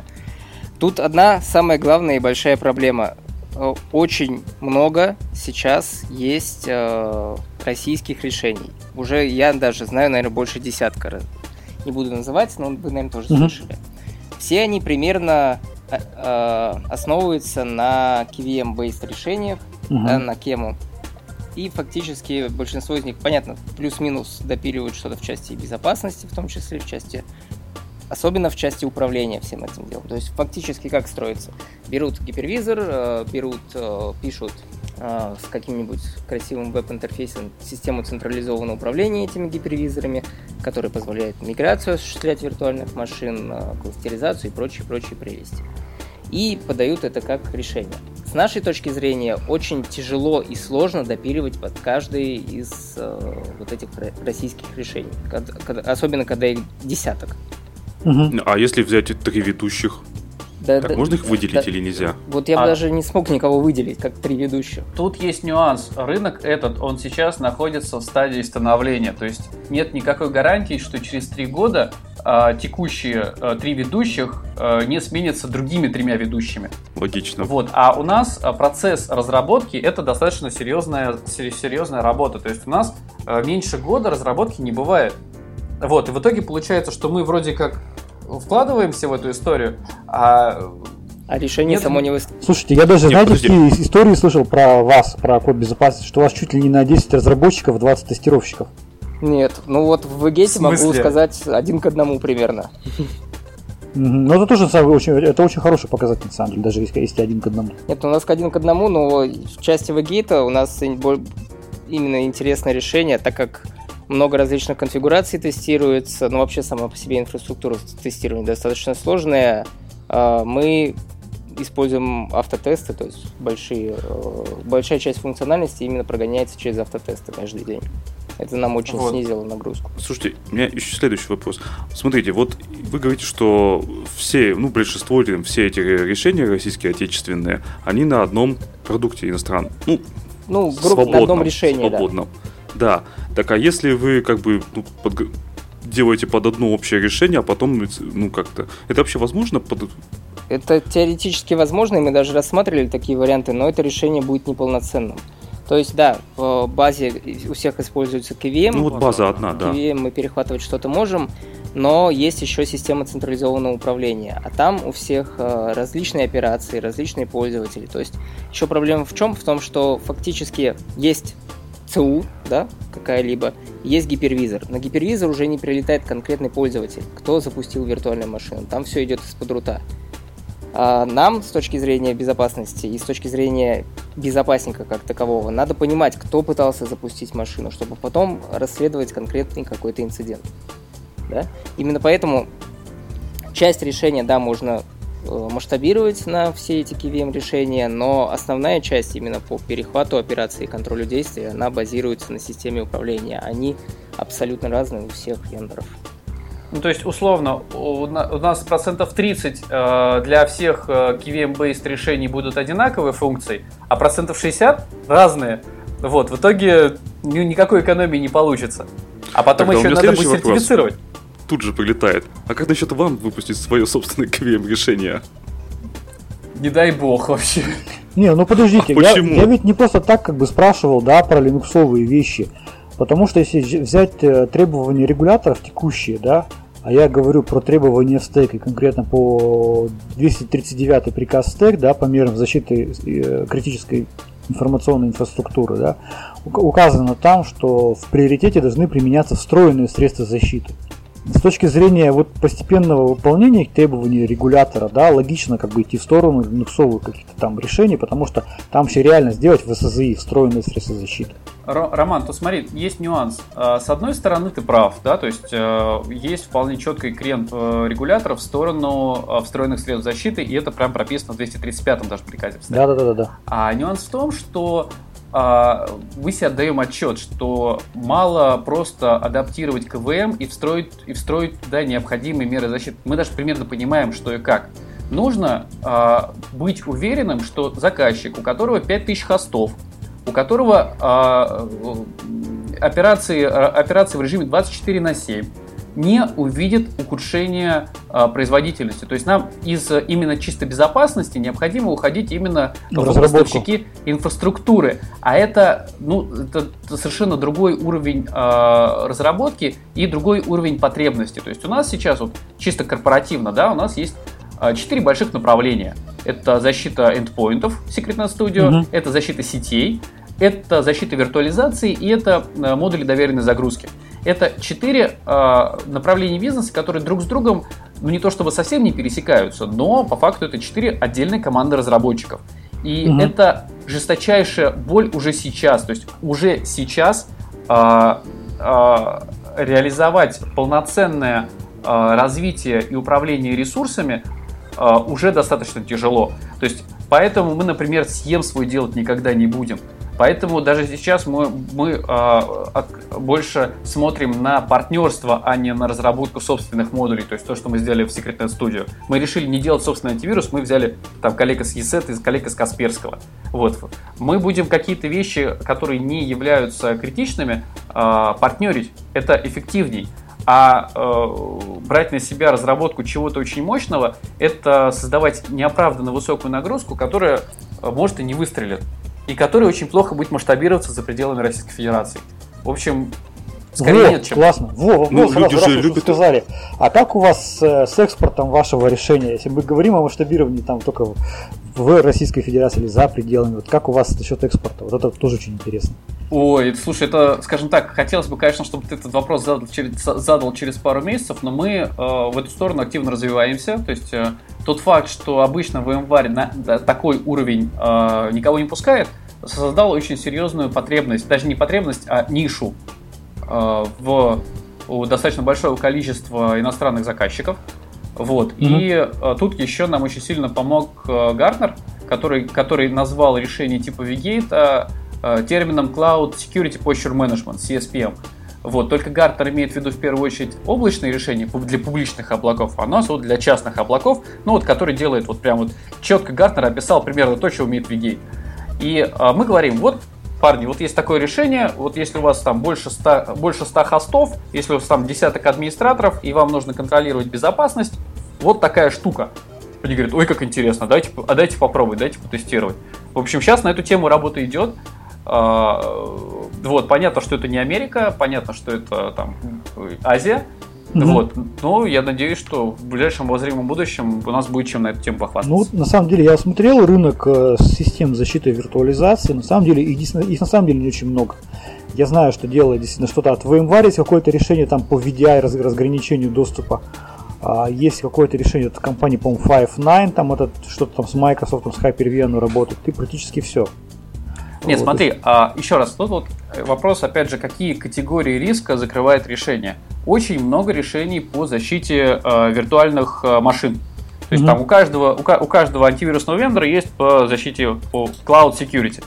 Тут одна самая главная и большая проблема. Э, очень много сейчас есть э, российских решений. Уже я даже знаю, наверное, больше десятка. Не буду называть, но вы, наверное, тоже слышали. Все они примерно э, э, основываются на KVM-based решениях, uh-huh. да, на кему. И фактически большинство из них, понятно, плюс-минус допиливают что-то в части безопасности, в том числе в части особенно в части управления всем этим делом. То есть фактически как строится? Берут гипервизор, э, берут, э, пишут э, с каким-нибудь красивым веб-интерфейсом систему централизованного управления этими гипервизорами, который позволяет миграцию осуществлять виртуальных машин, кластеризацию и прочие, прочие прелести. И подают это как решение. С нашей точки зрения, очень тяжело и сложно допиливать под каждый из э, вот этих российских решений, особенно когда их десяток. Угу. А если взять три ведущих? Да, так да, можно их выделить да, или нельзя? Вот я а... бы даже не смог никого выделить, как три ведущих. Тут есть нюанс. Рынок этот, он сейчас находится в стадии становления. То есть нет никакой гарантии, что через три года а, текущие а, три ведущих а, не сменятся другими тремя ведущими. Логично. Вот. А у нас а, процесс разработки это достаточно серьезная, серьезная работа. То есть у нас а, меньше года разработки не бывает. Вот, и в итоге получается, что мы вроде как вкладываемся в эту историю, а а решение Нет, само не выступит. Слушайте, я даже, Нет, знаете, подожди. какие истории слышал про вас, про код безопасности, что у вас чуть ли не на 10 разработчиков, 20 тестировщиков. Нет, ну вот в Вегете могу сказать один к одному примерно. Ну, это тоже очень, это очень хороший показатель, на самом деле, даже если, если один к одному. Нет, у нас к один к одному, но в части Вегейта у нас именно интересное решение, так как много различных конфигураций тестируется, но вообще сама по себе инфраструктура тестирования достаточно сложная. А, мы используем автотесты, то есть большие, э, большая часть функциональности именно прогоняется через автотесты каждый день. Это нам очень вот. снизило нагрузку. Слушайте, у меня еще следующий вопрос. Смотрите, вот вы говорите, что все, ну, большинство, все эти решения российские, отечественные, они на одном продукте иностранном. Ну, ну грубо на одном решении, свободном. Да. Да. Так а если вы как бы ну, под, делаете под одно общее решение, а потом, ну, как-то... Это вообще возможно? Под... Это теоретически возможно, и мы даже рассматривали такие варианты, но это решение будет неполноценным. То есть, да, в базе у всех используется KVM. Ну вот база одна, да. KVM мы перехватывать что-то можем, но есть еще система централизованного управления, а там у всех э, различные операции, различные пользователи. То есть еще проблема в чем? В том, что фактически есть ЦУ, да, какая-либо, есть гипервизор. На гипервизор уже не прилетает конкретный пользователь, кто запустил виртуальную машину. Там все идет из-под рута. А нам с точки зрения безопасности и с точки зрения безопасника как такового надо понимать, кто пытался запустить машину, чтобы потом расследовать конкретный какой-то инцидент. Да? Именно поэтому часть решения, да, можно масштабировать на все эти KVM решения, но основная часть именно по перехвату операции и контролю действия, она базируется на системе управления. Они абсолютно разные у всех вендоров. Ну, то есть, условно, у нас процентов 30 э, для всех э, KVM-based решений будут одинаковые функции, а процентов 60 разные. Вот, в итоге никакой экономии не получится. А потом Тогда еще надо будет вопрос. сертифицировать тут же прилетает. А как насчет вам выпустить свое собственное KVM решение? Не дай бог вообще. Не, ну подождите, а я, я ведь не просто так как бы спрашивал, да, про линуксовые вещи. Потому что если взять э, требования регуляторов текущие, да, а я говорю про требования в стек и конкретно по 239 приказ стек, да, по мерам защиты э, критической информационной инфраструктуры, да, указано там, что в приоритете должны применяться встроенные средства защиты с точки зрения вот постепенного выполнения требований регулятора, да, логично как бы идти в сторону индексовых каких-то там решений, потому что там все реально сделать в ССИ встроенные средства защиты. Роман, то смотри, есть нюанс. А, с одной стороны, ты прав, да, то есть э, есть вполне четкий крен э, регулятора в сторону э, встроенных средств защиты, и это прям прописано в 235-м даже приказе. Да, да, да, да. А нюанс в том, что мы себе отдаем отчет, что мало просто адаптировать КВМ и встроить, и встроить туда необходимые меры защиты. Мы даже примерно понимаем, что и как. Нужно э, быть уверенным, что заказчик, у которого 5000 хостов, у которого э, операции, операции в режиме 24 на 7, не увидит ухудшения э, производительности. То есть нам из именно чисто безопасности необходимо уходить именно в поставщики инфраструктуры. А это, ну, это совершенно другой уровень э, разработки и другой уровень потребности. То есть у нас сейчас вот чисто корпоративно, да, у нас есть четыре больших направления. Это защита эндпоинтов Secret Studio, угу. это защита сетей, это защита виртуализации и это модули доверенной загрузки. Это четыре э, направления бизнеса, которые друг с другом ну не то чтобы совсем не пересекаются, но по факту это четыре отдельные команды разработчиков. И угу. это жесточайшая боль уже сейчас. То есть уже сейчас э, э, реализовать полноценное э, развитие и управление ресурсами э, уже достаточно тяжело. То есть поэтому мы, например, съем свой делать никогда не будем. Поэтому даже сейчас мы, мы э, больше смотрим на партнерство, а не на разработку собственных модулей. То есть то, что мы сделали в Secretnet Studio. Мы решили не делать собственный антивирус, мы взяли там коллега с ESET и коллега с Касперского. Вот. Мы будем какие-то вещи, которые не являются критичными, э, партнерить. Это эффективней. А э, брать на себя разработку чего-то очень мощного, это создавать неоправданно высокую нагрузку, которая может и не выстрелит и который очень плохо будет масштабироваться за пределами Российской Федерации. В общем, скорее Во, нет, чем... Классно. Во, ну, сразу, люди раз же вы любят... сказали. А как у вас э, с экспортом вашего решения? Если мы говорим о масштабировании там только в Российской Федерации или за пределами, вот как у вас насчет экспорта? Вот это тоже очень интересно. Ой, слушай, это, скажем так, хотелось бы, конечно, чтобы ты этот вопрос задал через, задал через пару месяцев, но мы э, в эту сторону активно развиваемся. То есть э, тот факт, что обычно в январе на, на такой уровень э, никого не пускает, создал очень серьезную потребность, даже не потребность, а нишу в у достаточно большого количества иностранных заказчиков. Вот. Mm-hmm. И э, тут еще нам очень сильно помог э, Гартнер, который, который назвал решение типа Vigate э, термином Cloud Security Posture Management, CSPM. Вот, только Гартнер имеет в виду в первую очередь облачные решения для публичных облаков, а у нас вот для частных облаков, ну вот, который делает вот прям вот четко Гартнер описал примерно то, что умеет Vigate. И а, мы говорим, вот, парни, вот есть такое решение, вот если у вас там больше 100, больше 100 хостов, если у вас там десяток администраторов, и вам нужно контролировать безопасность, вот такая штука. Они говорят, ой, как интересно, дайте, а дайте попробовать, дайте потестировать. В общем, сейчас на эту тему работа идет. А, вот, понятно, что это не Америка, понятно, что это там Азия, Mm-hmm. Вот. Но я надеюсь, что в ближайшем воззримом будущем у нас будет чем на эту тему похвастаться. Ну, на самом деле, я смотрел рынок э, систем защиты и виртуализации. На самом деле, их, их на самом деле не очень много. Я знаю, что делает действительно что-то от VMware, есть какое-то решение там по VDI разграничению доступа. А, есть какое-то решение от компании, по-моему, Five9, там этот что-то там с Microsoft, с Hyper-V работает. Ты практически все. Нет, смотри, а, еще раз, тут вот вопрос, опять же, какие категории риска закрывает решение. Очень много решений по защите э, виртуальных э, машин. То есть mm-hmm. там у каждого, у, у каждого антивирусного вендора есть по защите по cloud security.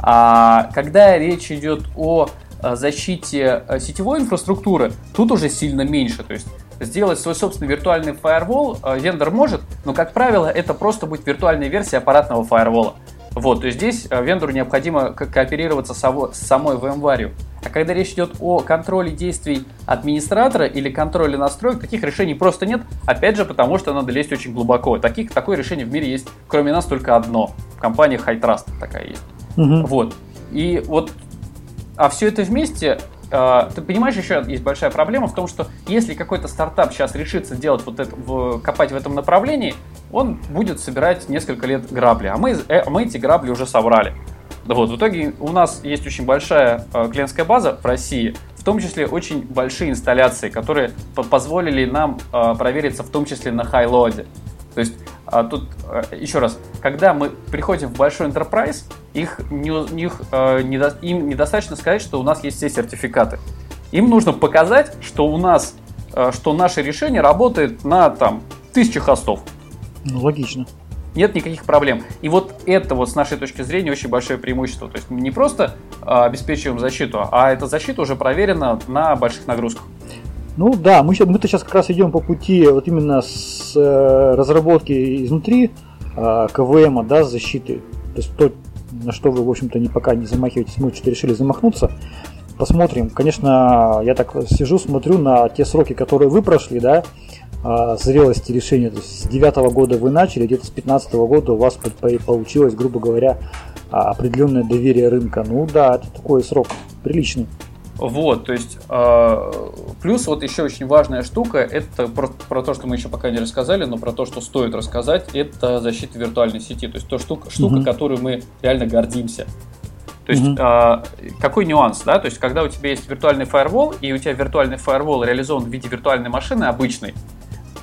А когда речь идет о защите сетевой инфраструктуры, тут уже сильно меньше. То есть сделать свой собственный виртуальный фаервол вендор может, но, как правило, это просто будет виртуальная версия аппаратного фаервола. Вот, то есть здесь э, вендору необходимо кооперироваться с самой VMware. А когда речь идет о контроле действий администратора или контроле настроек, таких решений просто нет. Опять же, потому что надо лезть очень глубоко. Таких, такое решение в мире есть, кроме нас, только одно. В компании High Trust такая есть. Угу. Вот. И вот, а все это вместе а, ты понимаешь, еще есть большая проблема в том, что если какой-то стартап сейчас решится делать вот это, в, копать в этом направлении, он будет собирать несколько лет грабли, а мы, э, мы эти грабли уже собрали. Вот, в итоге у нас есть очень большая э, клиентская база в России, в том числе очень большие инсталляции, которые позволили нам э, провериться в том числе на хайлоде. То есть а тут а, еще раз, когда мы приходим в большой enterprise, их, не, их, а, недо, им недостаточно сказать, что у нас есть все сертификаты. Им нужно показать, что у нас, а, что наше решение работает на там тысячи хостов. Ну, логично. Нет никаких проблем. И вот это вот с нашей точки зрения очень большое преимущество. То есть мы не просто обеспечиваем защиту, а эта защита уже проверена на больших нагрузках. Ну да, мы, мы-то сейчас как раз идем по пути вот именно с э, разработки изнутри э, КВМ, да, защиты. То есть то, на что вы, в общем-то, не, пока не замахиваетесь, мы что-то решили замахнуться. Посмотрим. Конечно, я так сижу, смотрю на те сроки, которые вы прошли, да, зрелости решения. То есть с девятого года вы начали, где-то с 15 года у вас получилось, грубо говоря, определенное доверие рынка. Ну да, это такой срок приличный. Вот, то есть, э, плюс вот еще очень важная штука, это про, про то, что мы еще пока не рассказали, но про то, что стоит рассказать, это защита виртуальной сети, то есть то штука, штука mm-hmm. которую мы реально гордимся. То есть, mm-hmm. э, какой нюанс, да? То есть, когда у тебя есть виртуальный фаервол, и у тебя виртуальный фаервол реализован в виде виртуальной машины обычной,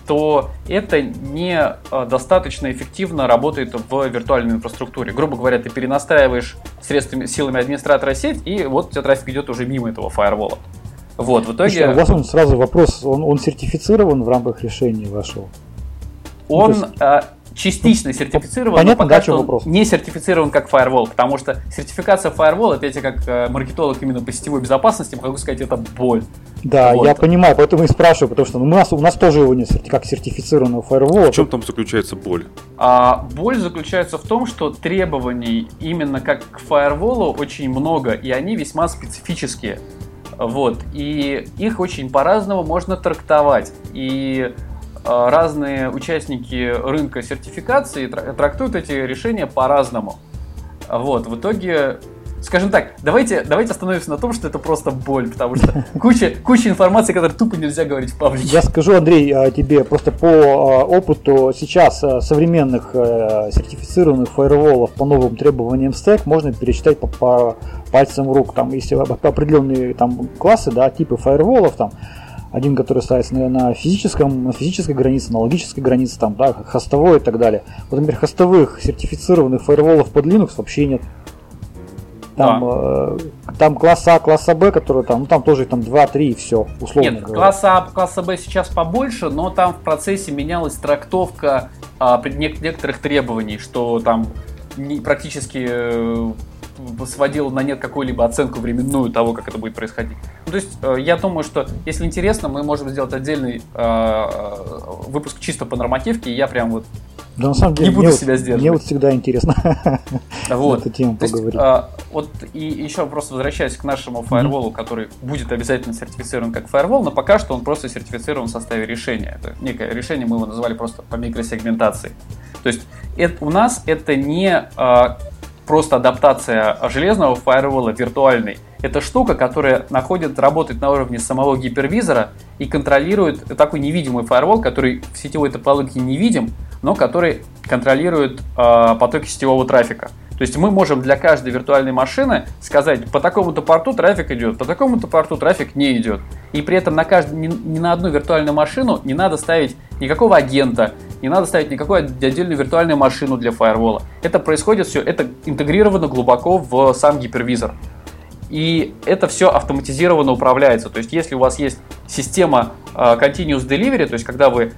то это не э, достаточно эффективно работает в виртуальной инфраструктуре. Грубо говоря, ты перенастраиваешь средствами, силами администратора сеть, и вот у тебя трафик идет уже мимо этого фаервола. Вот, в итоге... Слушай, а у вас он сразу вопрос, он, он сертифицирован в рамках решения вашего? Он, ну, есть... частично сертифицирован, Понятно, но пока да, что вопрос. не сертифицирован как Firewall, потому что сертификация Firewall, это я как э, маркетолог именно по сетевой безопасности могу сказать, это боль. Да, вот. я понимаю, поэтому и спрашиваю, потому что у, нас, у нас тоже его нет как сертифицированного Firewall. В чем там заключается боль? А, боль заключается в том, что требований именно как к Firewall очень много, и они весьма специфические. Вот, и их очень по-разному можно трактовать. И разные участники рынка сертификации трактуют эти решения по-разному. Вот, в итоге скажем так, давайте, давайте остановимся на том, что это просто боль, потому что куча, куча информации, которую тупо нельзя говорить в паблике. Я скажу, Андрей, а, тебе просто по а, опыту сейчас а, современных сертифицированных фаерволов по новым требованиям стек можно пересчитать по, по пальцам рук. Там, если определенные там, классы, да, типы фаерволов, там, один, который ставится на, на физическом, на физической границе, на логической границе, там, да, хостовой и так далее. Вот, например, хостовых сертифицированных фаерволов под Linux вообще нет. Там, да. э, там класс А, класс Б, который там, ну там тоже там 2-3 и все, условно Нет, говоря. класс А, класс Б сейчас побольше, но там в процессе менялась трактовка а, некоторых требований, что там практически э, сводил на нет какую-либо оценку временную того, как это будет происходить. Ну, то есть э, я думаю, что если интересно, мы можем сделать отдельный э, выпуск чисто по нормативке, и я прям вот да, на самом деле, не буду себя вот, сдерживать. Мне вот всегда интересно вот. эту тему То поговорить. Есть, а, вот и еще просто возвращаясь к нашему фаерволу, mm-hmm. который будет обязательно сертифицирован как фаервол, но пока что он просто сертифицирован в составе решения. Это некое решение, мы его называли просто по микросегментации. То есть это, у нас это не а, просто адаптация железного фаервола виртуальный. Это штука, которая находит, работает на уровне самого гипервизора и контролирует такой невидимый фаервол, который в сетевой топологии не видим, но который контролирует э, потоки сетевого трафика. То есть мы можем для каждой виртуальной машины сказать, по такому-то порту трафик идет, по такому-то порту трафик не идет. И при этом на каждый, ни, ни на одну виртуальную машину не надо ставить никакого агента, не надо ставить никакую отдельную виртуальную машину для фаервола. Это происходит все, это интегрировано глубоко в сам гипервизор. И это все автоматизированно управляется. То есть, если у вас есть система uh, Continuous Delivery, то есть, когда вы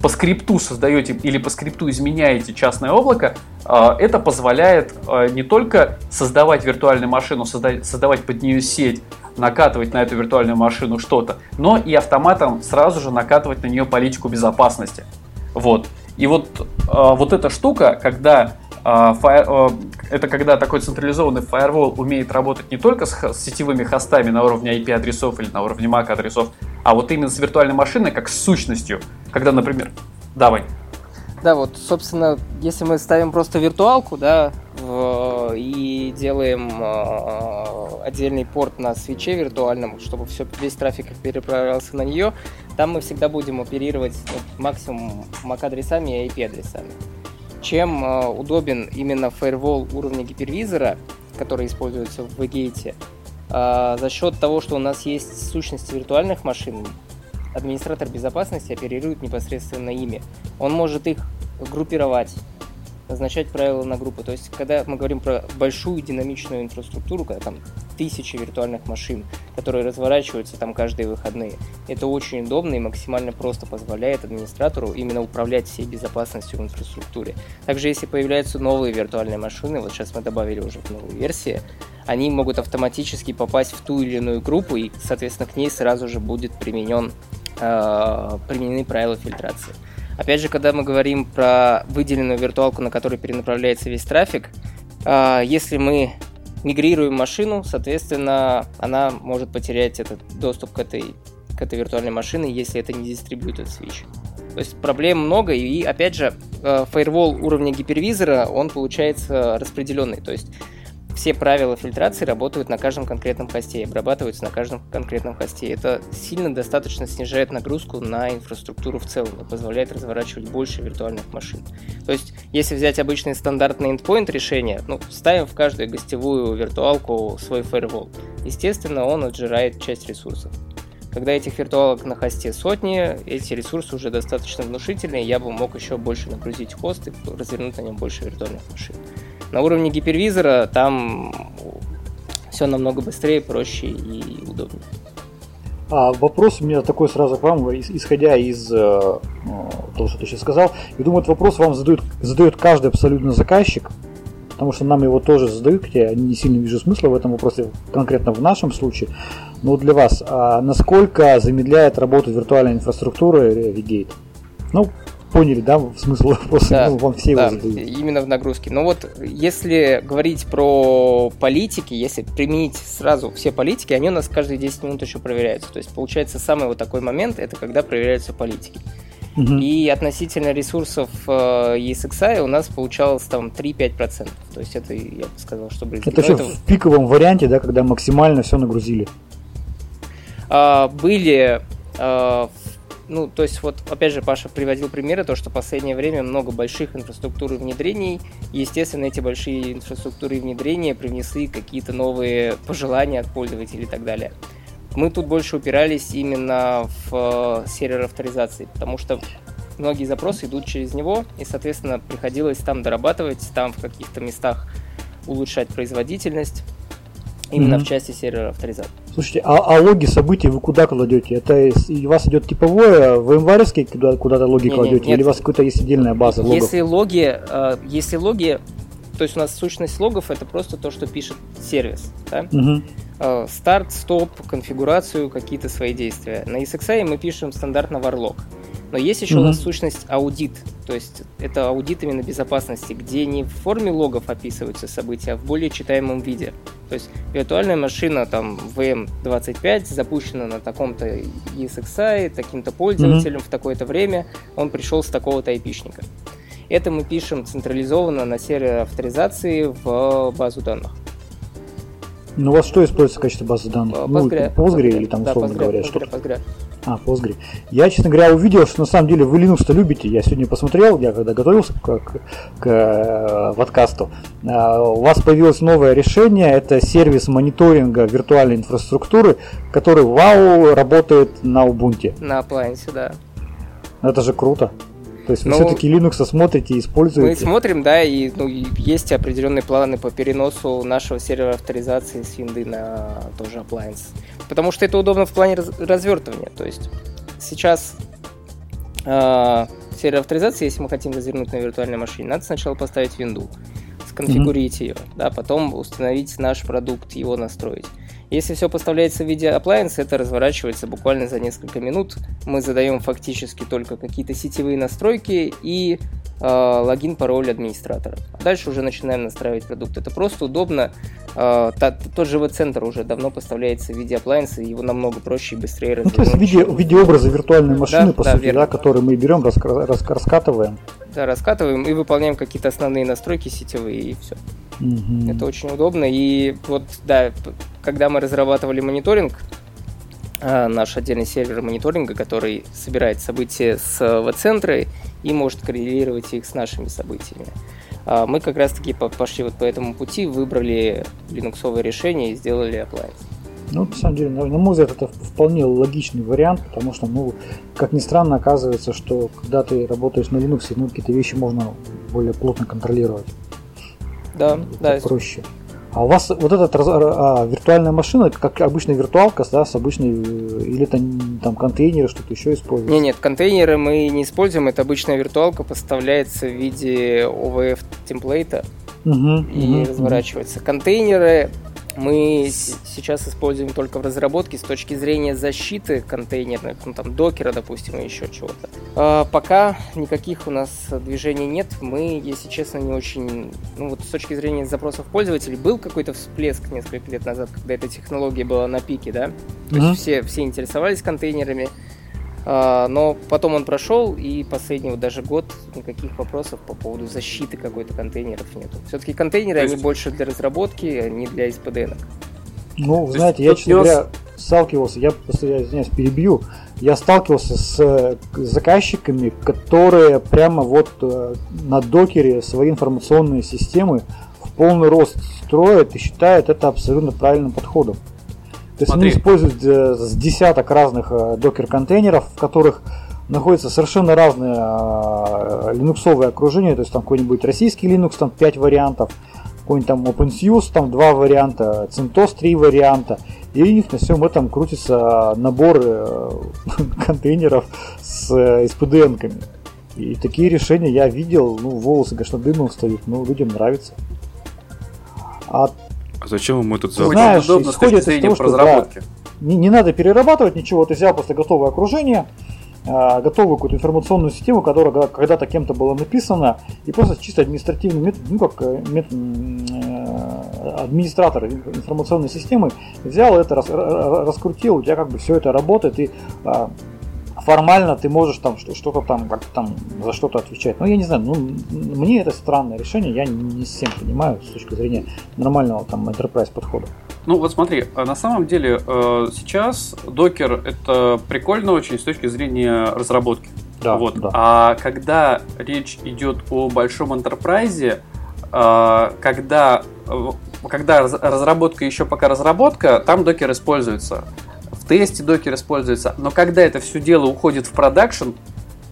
по скрипту создаете или по скрипту изменяете частное облако, а, это позволяет а, не только создавать виртуальную машину, создавать под нее сеть, накатывать на эту виртуальную машину что-то, но и автоматом сразу же накатывать на нее политику безопасности. Вот. И вот, а, вот эта штука, когда это когда такой централизованный фаервол умеет работать не только с сетевыми хостами на уровне IP-адресов или на уровне MAC-адресов, а вот именно с виртуальной машиной как с сущностью. Когда, например, давай. Да, вот, собственно, если мы ставим просто виртуалку, да, в, и делаем э, отдельный порт на свече виртуальном, чтобы все, весь трафик переправлялся на нее, там мы всегда будем оперировать ну, максимум MAC-адресами и IP-адресами. Чем э, удобен именно firewall уровня гипервизора, который используется в VGate, а, за счет того, что у нас есть сущности виртуальных машин, администратор безопасности оперирует непосредственно ими. Он может их группировать, назначать правила на группу. То есть, когда мы говорим про большую динамичную инфраструктуру, когда там тысячи виртуальных машин, которые разворачиваются там каждые выходные, это очень удобно и максимально просто позволяет администратору именно управлять всей безопасностью в инфраструктуре. Также, если появляются новые виртуальные машины, вот сейчас мы добавили уже в новую версию, они могут автоматически попасть в ту или иную группу, и, соответственно, к ней сразу же будет применен, э, применены правила фильтрации. Опять же, когда мы говорим про выделенную виртуалку, на которой перенаправляется весь трафик, э, если мы мигрируем машину, соответственно, она может потерять этот доступ к этой, к этой виртуальной машине, если это не дистрибьютор switch. То есть проблем много, и опять же, э, фаервол уровня гипервизора, он получается распределенный. То есть все правила фильтрации работают на каждом конкретном хосте и обрабатываются на каждом конкретном хосте. Это сильно достаточно снижает нагрузку на инфраструктуру в целом и позволяет разворачивать больше виртуальных машин. То есть, если взять обычный стандартный endpoint решение, ну, ставим в каждую гостевую виртуалку свой firewall. Естественно, он отжирает часть ресурсов. Когда этих виртуалок на хосте сотни, эти ресурсы уже достаточно внушительные, я бы мог еще больше нагрузить хост и развернуть на нем больше виртуальных машин. На уровне гипервизора там все намного быстрее, проще и удобнее. А вопрос у меня такой сразу к вам, исходя из э, того, что ты сейчас сказал. Я думаю, этот вопрос вам задают, задает каждый абсолютно заказчик, потому что нам его тоже задают, хотя я не сильно вижу смысла в этом вопросе, конкретно в нашем случае. Но для вас, а насколько замедляет работу виртуальной инфраструктуры Revigate? Ну, поняли, да, смысл вопроса, да, ну, вам все да, его задают. именно в нагрузке. Но вот если говорить про политики, если применить сразу все политики, они у нас каждые 10 минут еще проверяются. То есть получается самый вот такой момент, это когда проверяются политики. Угу. И относительно ресурсов э, ESXi у нас получалось там 3-5%. То есть это, я бы сказал, что близко. Это все это... в пиковом варианте, да, когда максимально все нагрузили? А, были а, ну, то есть вот, опять же, Паша приводил примеры, то, что в последнее время много больших инфраструктур и внедрений, и, естественно, эти большие инфраструктуры и внедрения привнесли какие-то новые пожелания от пользователей и так далее. Мы тут больше упирались именно в э, сервер авторизации, потому что многие запросы идут через него, и, соответственно, приходилось там дорабатывать, там в каких-то местах улучшать производительность, именно mm-hmm. в части сервера авторизации. Слушайте, а, а логи событий вы куда кладете? Это у вас идет типовое, в январьевский куда, куда-то логи не, кладете, не, или у вас какая-то есть отдельная база логов? Если логи, э, если логи, то есть у нас сущность логов это просто то, что пишет сервис. Да? Э, старт, стоп, конфигурацию, какие-то свои действия. На ESXi мы пишем стандартно varlog. Но есть еще mm-hmm. у нас сущность аудит, то есть это аудит именно безопасности, где не в форме логов описываются события, а в более читаемом виде. То есть виртуальная машина там VM25 запущена на таком-то ESXi, таким-то пользователем mm-hmm. в такое-то время, он пришел с такого-то айпишника. Это мы пишем централизованно на сервере авторизации в базу данных. Ну, у вас что используется в качестве базы данных? Postgre. Ну, Postgre, Postgre или там, условно да, Postgre, говоря, Postgre, что Postgre. А, Postgre. Я, честно говоря, увидел, что на самом деле вы Linux-то любите. Я сегодня посмотрел, я когда готовился к, к, к э, подкасту. А, у вас появилось новое решение. Это сервис мониторинга виртуальной инфраструктуры, который, вау, работает на Ubuntu. На appliance, да. Это же круто. То есть вы ну, все-таки Linux смотрите и используете? Мы смотрим, да, и ну, есть определенные планы по переносу нашего сервера авторизации с винды на тоже appliance. Потому что это удобно в плане раз- развертывания. То есть сейчас э, сервер авторизации, если мы хотим развернуть на виртуальной машине, надо сначала поставить винду, сконфигурить mm-hmm. ее, да, потом установить наш продукт, его настроить. Если все поставляется в виде appliance, это разворачивается буквально за несколько минут. Мы задаем фактически только какие-то сетевые настройки и э, логин, пароль администратора. Дальше уже начинаем настраивать продукт. Это просто удобно. Э, та, тот же V-центр уже давно поставляется в виде appliance, его намного проще и быстрее развернуть. Ну, то есть в виде, в виде образа виртуальной машины, да, по да, сути, да, который мы берем, рас, рас, раскатываем. Да, раскатываем и выполняем какие-то основные настройки сетевые, и все. Угу. Это очень удобно. И вот, да, когда мы разрабатывали мониторинг, а, наш отдельный сервер мониторинга, который собирает события с в-центра и может коррелировать их с нашими событиями. А, мы как раз-таки пошли вот по этому пути, выбрали линуксовое решение и сделали appliance. Ну, на самом деле, на мой взгляд, это вполне логичный вариант, потому что, ну, как ни странно, оказывается, что когда ты работаешь на Linux, ну, какие-то вещи можно более плотно контролировать. Да, да. Проще. А у вас вот эта а, виртуальная машина, как обычная виртуалка, да, с обычной, или там, там контейнеры, что-то еще используется? Нет, нет, контейнеры мы не используем, это обычная виртуалка поставляется в виде OVF темплейта угу, и угу, разворачивается. Угу. Контейнеры мы сейчас используем только в разработке с точки зрения защиты контейнерных, ну там докера, допустим, и еще чего-то. А, пока никаких у нас движений нет. Мы, если честно, не очень... Ну вот с точки зрения запросов пользователей был какой-то всплеск несколько лет назад, когда эта технология была на пике, да? То mm-hmm. есть все, все интересовались контейнерами. А, но потом он прошел, и последний вот даже год никаких вопросов по поводу защиты какой-то контейнеров нету. Все-таки контейнеры, есть... они больше для разработки, а не для SPDN. Ну, То знаете, я, честно говоря, сталкивался, я, я извиняюсь, перебью, я сталкивался с заказчиками, которые прямо вот э, на докере свои информационные системы в полный рост строят и считают это абсолютно правильным подходом. То есть Смотри. они используют э, с десяток разных э, докер-контейнеров, в которых находятся совершенно разные э, линуксовые окружения, то есть там какой-нибудь российский Linux, там 5 вариантов, какой-нибудь там OpenSUSE, там 2 варианта, CentOS 3 варианта, и у них на всем этом крутится набор контейнеров с SPDN-ками. И такие решения я видел, ну, волосы, конечно, дымом встают, но людям нравится. А, а зачем ему этот запах? Знаешь, удобно исходит из того, что да, не, не надо перерабатывать ничего, ты взял просто готовое окружение, а, готовую какую-то информационную систему, которая когда-то кем-то была написана, и просто чисто административный метод, ну как э, метод, э, администратор информационной системы взял это, раскрутил, у тебя как бы все это работает, и а, формально ты можешь там что-то там как там за что-то отвечать. Ну, я не знаю, ну мне это странное решение, я не совсем понимаю с точки зрения нормального там enterprise подхода. Ну вот смотри, а на самом деле э, сейчас докер это прикольно очень с точки зрения разработки. Да, вот. да. А когда речь идет о большом enterprise, э, когда когда разработка еще пока разработка, там докер используется тесте докер используется, но когда это все дело уходит в продакшн,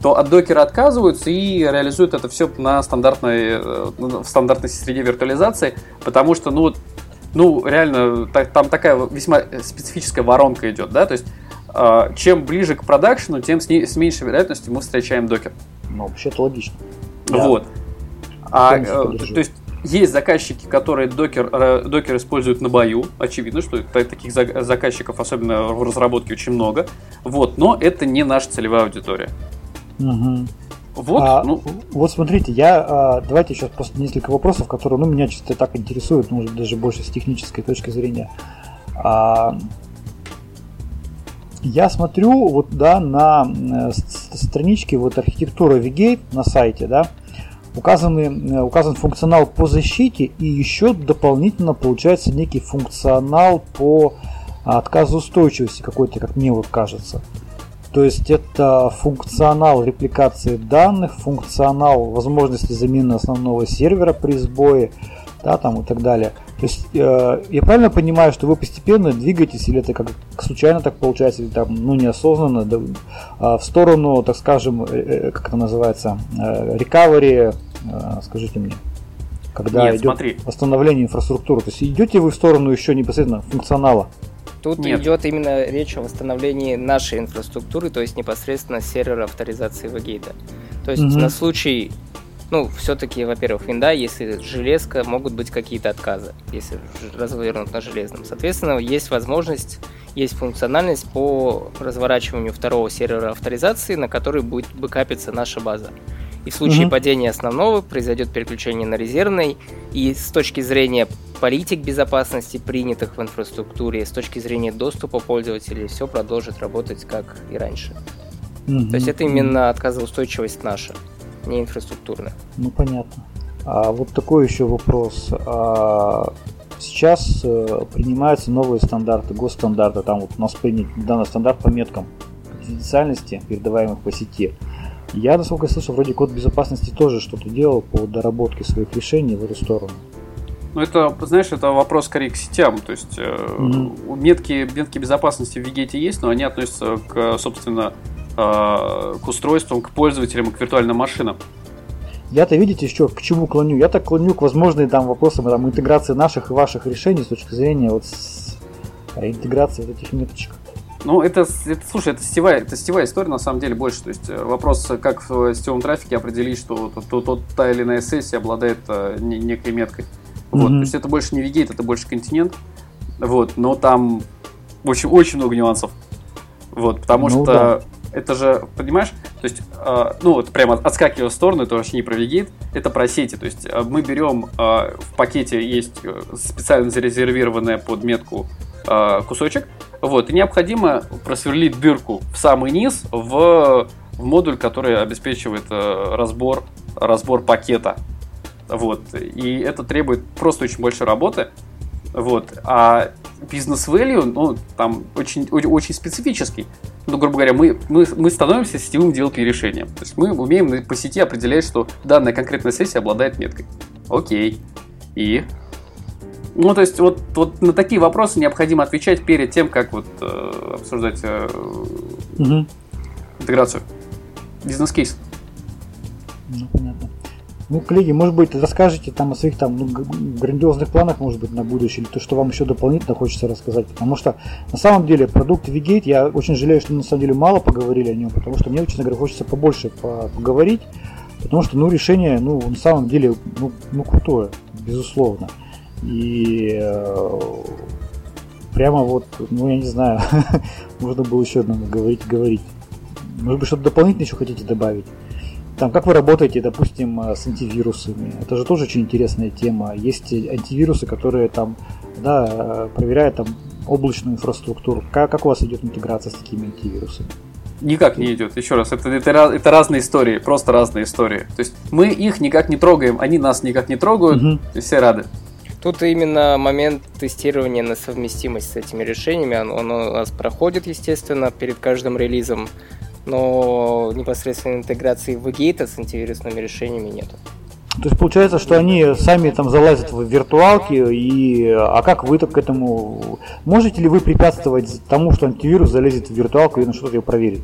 то от докера отказываются и реализуют это все на стандартной, э, в стандартной среде виртуализации, потому что, ну, ну реально, там такая весьма специфическая воронка идет, да, то есть э, чем ближе к продакшну, тем с, меньшей вероятностью мы встречаем докер. Ну, вообще-то логично. Вот. А, э, то есть есть заказчики, которые докер, э, докер используют на бою. Очевидно, что таких заказчиков, особенно в разработке, очень много. Вот, но это не наша целевая аудитория. Угу. Вот, а, ну... вот смотрите, я а, давайте сейчас просто несколько вопросов, которые ну, меня чисто так интересуют, может даже больше с технической точки зрения. А, я смотрю вот да на э, страничке вот архитектура Vigate на сайте, да, указаны, э, указан функционал по защите и еще дополнительно получается некий функционал по отказоустойчивости какой-то, как мне вот кажется. То есть это функционал репликации данных, функционал возможности замены основного сервера при сбое, да, там и так далее. То есть э, я правильно понимаю, что вы постепенно двигаетесь, или это как случайно так получается, или там, ну, неосознанно, да, э, в сторону, так скажем, э, э как это называется, э, recovery Э, скажите мне, когда Нет, идет смотри. восстановление инфраструктуры. То есть идете вы в сторону еще непосредственно функционала? Тут Нет. идет именно речь о восстановлении нашей инфраструктуры, то есть непосредственно сервера авторизации Вагейта. То есть угу. на случай, ну, все-таки, во-первых, винда, если железка, могут быть какие-то отказы, если развернут на железном. Соответственно, есть возможность, есть функциональность по разворачиванию второго сервера авторизации, на который будет бэкапиться наша база. И в случае угу. падения основного произойдет переключение на резервный. И с точки зрения политик безопасности, принятых в инфраструктуре, с точки зрения доступа пользователей, все продолжит работать как и раньше. Угу. То есть это именно отказоустойчивость наша, не инфраструктурная. Ну понятно. А вот такой еще вопрос. А сейчас э, принимаются новые стандарты, госстандарты. Там вот у нас принят данный стандарт по меткам конфиденциальности, передаваемых по сети. Я, насколько я слышал, вроде код безопасности тоже что-то делал по доработке своих решений в эту сторону. Ну, это, знаешь, это вопрос скорее к сетям. То есть mm-hmm. метки, метки безопасности в Вигете есть, но они относятся к, собственно, к устройствам, к пользователям, к виртуальным машинам. Я-то, видите, еще к чему клоню? Я так клоню к возможным там, вопросам там, интеграции наших и ваших решений с точки зрения вот с, интеграции вот этих меточек. Ну, это, это, слушай, это сетевая, это сетевая история на самом деле больше. То есть э, вопрос, как в сетевом трафике определить, что тот, тот, тот та или иная сессия обладает э, некой меткой. Вот, mm-hmm. то есть это больше не Вигейт, это больше континент. Вот, но там очень, очень много нюансов. Вот, потому ну, что да. Это же, понимаешь, то есть, э, ну вот прямо отскакивая в сторону, это вообще не про Вигейт, это про сети. То есть э, мы берем, э, в пакете есть э, специально зарезервированная под метку э, кусочек, вот, и необходимо просверлить дырку в самый низ в, в модуль, который обеспечивает э, разбор, разбор пакета. Вот, и это требует просто очень большой работы. Вот, а бизнес value, ну, там очень, очень, очень специфический. Ну, грубо говоря, мы, мы, мы становимся сетевым девелопер решением. То есть мы умеем по сети определять, что данная конкретная сессия обладает меткой. Окей. И Ну, то есть, вот, вот на такие вопросы необходимо отвечать перед тем, как вот э, обсуждать э, угу. интеграцию. Бизнес-кейс. Ну, понятно. Ну, коллеги, может быть, расскажете там о своих там ну, грандиозных планах, может быть, на будущее, или то, что вам еще дополнительно хочется рассказать. Потому что на самом деле продукт Vigate, я очень жалею, что на самом деле мало поговорили о нем, потому что мне, честно говоря, хочется побольше поговорить, потому что, ну, решение, ну, на самом деле, ну, ну крутое, безусловно. И э, прямо вот, ну, я не знаю, можно было еще одному говорить, говорить. Может быть, что-то дополнительно еще хотите добавить? Там, как вы работаете, допустим, э, с антивирусами? Это же тоже очень интересная тема. Есть антивирусы, которые там, да, э, проверяют там облачную инфраструктуру. Как, как у вас идет интеграция с такими антивирусами? Никак не идет. Еще раз, это, это, это разные истории, просто разные истории. То есть мы их никак не трогаем, они нас никак не трогают, угу. и все рады. Тут именно момент тестирования на совместимость с этими решениями, он, он у нас проходит, естественно, перед каждым релизом но непосредственно интеграции в гейта с антивирусными решениями нету. То есть получается, что они сами там залазят в виртуалки, и а как вы к этому можете ли вы препятствовать тому, что антивирус залезет в виртуалку и на что-то ее проверит?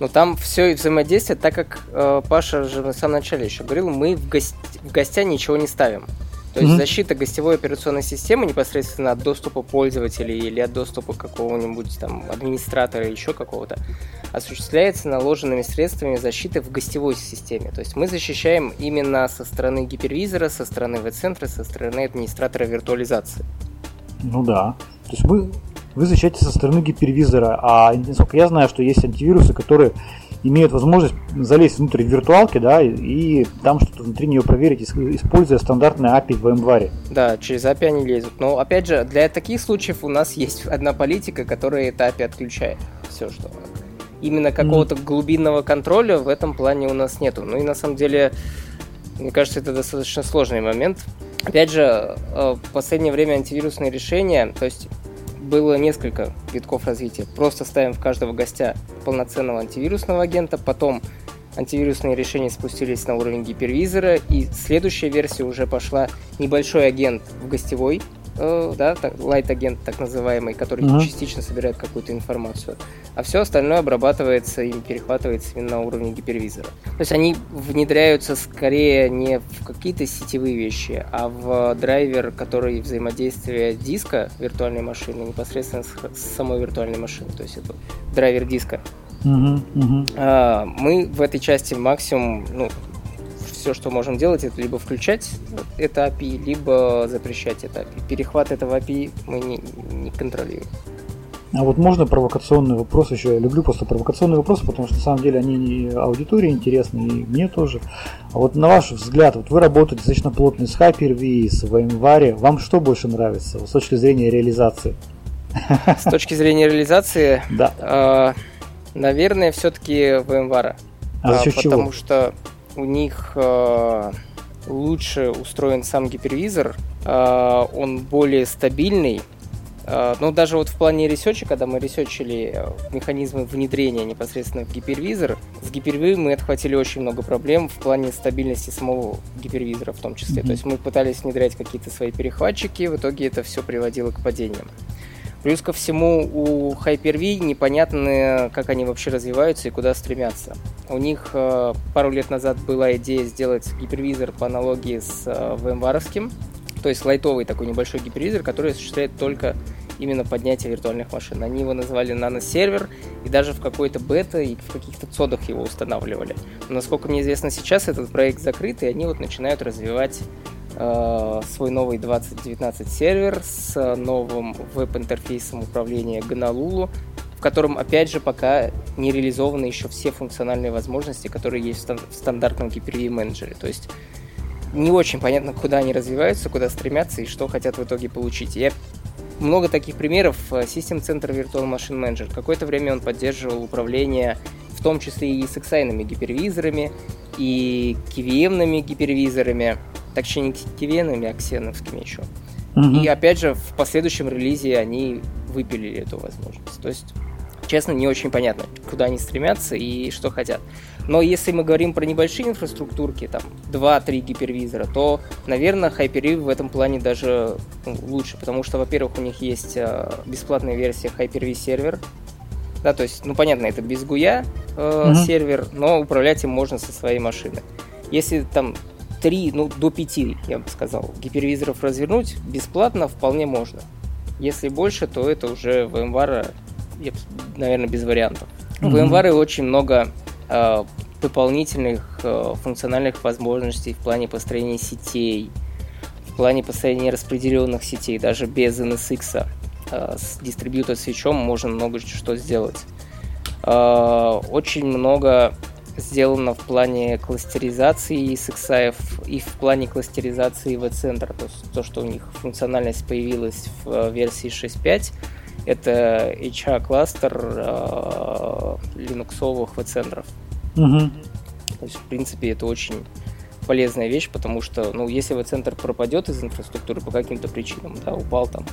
Ну там все и взаимодействие, так как э, Паша же на самом начале еще говорил, мы в, гость... в гостя ничего не ставим. То есть mm-hmm. защита гостевой операционной системы непосредственно от доступа пользователей или от доступа какого-нибудь там администратора или еще какого-то осуществляется наложенными средствами защиты в гостевой системе. То есть мы защищаем именно со стороны гипервизора, со стороны веб-центра, со стороны администратора виртуализации. Ну да. То есть вы, вы защищаете со стороны гипервизора, а насколько я знаю, что есть антивирусы, которые имеют возможность залезть внутрь виртуалки, да, и, и там что-то внутри нее проверить, используя стандартные API в VMware. Да, через API они лезут. Но опять же, для таких случаев у нас есть одна политика, которая это API отключает. Все, что именно какого-то mm. глубинного контроля в этом плане у нас нету. Ну и на самом деле, мне кажется, это достаточно сложный момент. Опять же, э, в последнее время антивирусные решения, то есть было несколько витков развития. Просто ставим в каждого гостя полноценного антивирусного агента, потом антивирусные решения спустились на уровень гипервизора, и следующая версия уже пошла небольшой агент в гостевой, да, light агент так называемый, который uh-huh. частично собирает какую-то информацию, а все остальное обрабатывается и перехватывается именно на уровне гипервизора. То есть они внедряются скорее не в какие-то сетевые вещи, а в драйвер, который взаимодействие диска виртуальной машины непосредственно с, самой виртуальной машиной, то есть это драйвер диска. Uh-huh, uh-huh. Мы в этой части максимум, ну, все, что можем делать, это либо включать это API, либо запрещать это API. Перехват этого API мы не, не контролируем. А вот можно провокационный вопрос еще? Я люблю просто провокационные вопросы, потому что на самом деле они аудитории интересны, и мне тоже. А вот на ваш взгляд, вот вы работаете достаточно плотно с Hyper-V, с VMware. Вам что больше нравится вот, с точки зрения реализации? С точки зрения реализации, да. Э, наверное, все-таки VMware. А за счет потому чего? что у них э, лучше устроен сам гипервизор, э, он более стабильный. Э, ну, даже вот в плане research а, когда мы research или э, механизмы внедрения непосредственно в гипервизор, с гипервизором мы отхватили очень много проблем в плане стабильности самого гипервизора в том числе. Mm-hmm. То есть мы пытались внедрять какие-то свои перехватчики, в итоге это все приводило к падениям. Плюс ко всему у Hyper-V непонятно, как они вообще развиваются и куда стремятся. У них э, пару лет назад была идея сделать гипервизор по аналогии с э, VMware, то есть лайтовый такой небольшой гипервизор, который осуществляет только именно поднятие виртуальных машин. Они его называли наносервер, и даже в какой-то бета и в каких-то цодах его устанавливали. Но, насколько мне известно сейчас, этот проект закрыт, и они вот начинают развивать свой новый 2019 сервер с новым веб-интерфейсом управления Gonolulu, в котором, опять же, пока не реализованы еще все функциональные возможности, которые есть в стандартном Hyper-V менеджере. То есть не очень понятно, куда они развиваются, куда стремятся и что хотят в итоге получить. Я много таких примеров. System Center Virtual Machine Manager. Какое-то время он поддерживал управление в том числе и с XI гипервизорами, и KVM гипервизорами точнее не кивенами, а ксеновскими еще. Угу. И опять же, в последующем релизе они выпилили эту возможность. То есть честно, не очень понятно, куда они стремятся и что хотят. Но если мы говорим про небольшие инфраструктурки, там 2-3 гипервизора, то, наверное, Hyper-V в этом плане даже ну, лучше, потому что, во-первых, у них есть э, бесплатная версия Hyper-V сервер, да, то есть, ну, понятно, это без гуя э, угу. сервер, но управлять им можно со своей машины. Если там 3, ну, до 5, я бы сказал, гипервизоров развернуть бесплатно вполне можно. Если больше, то это уже VMware, наверное, без вариантов. Mm-hmm. VMware очень много э, дополнительных э, функциональных возможностей в плане построения сетей, в плане построения распределенных сетей, даже без NSX. Э, с дистрибьютор свечом можно много что сделать. Э, очень много сделано в плане кластеризации SXI и в плане кластеризации V-центра. То есть то, что у них функциональность появилась в э, версии 6.5, это HA-кластер э, линуксовых V-центров. Угу. То есть, в принципе, это очень полезная вещь, потому что, ну, если V-центр пропадет из инфраструктуры по каким-то причинам, да, упал там,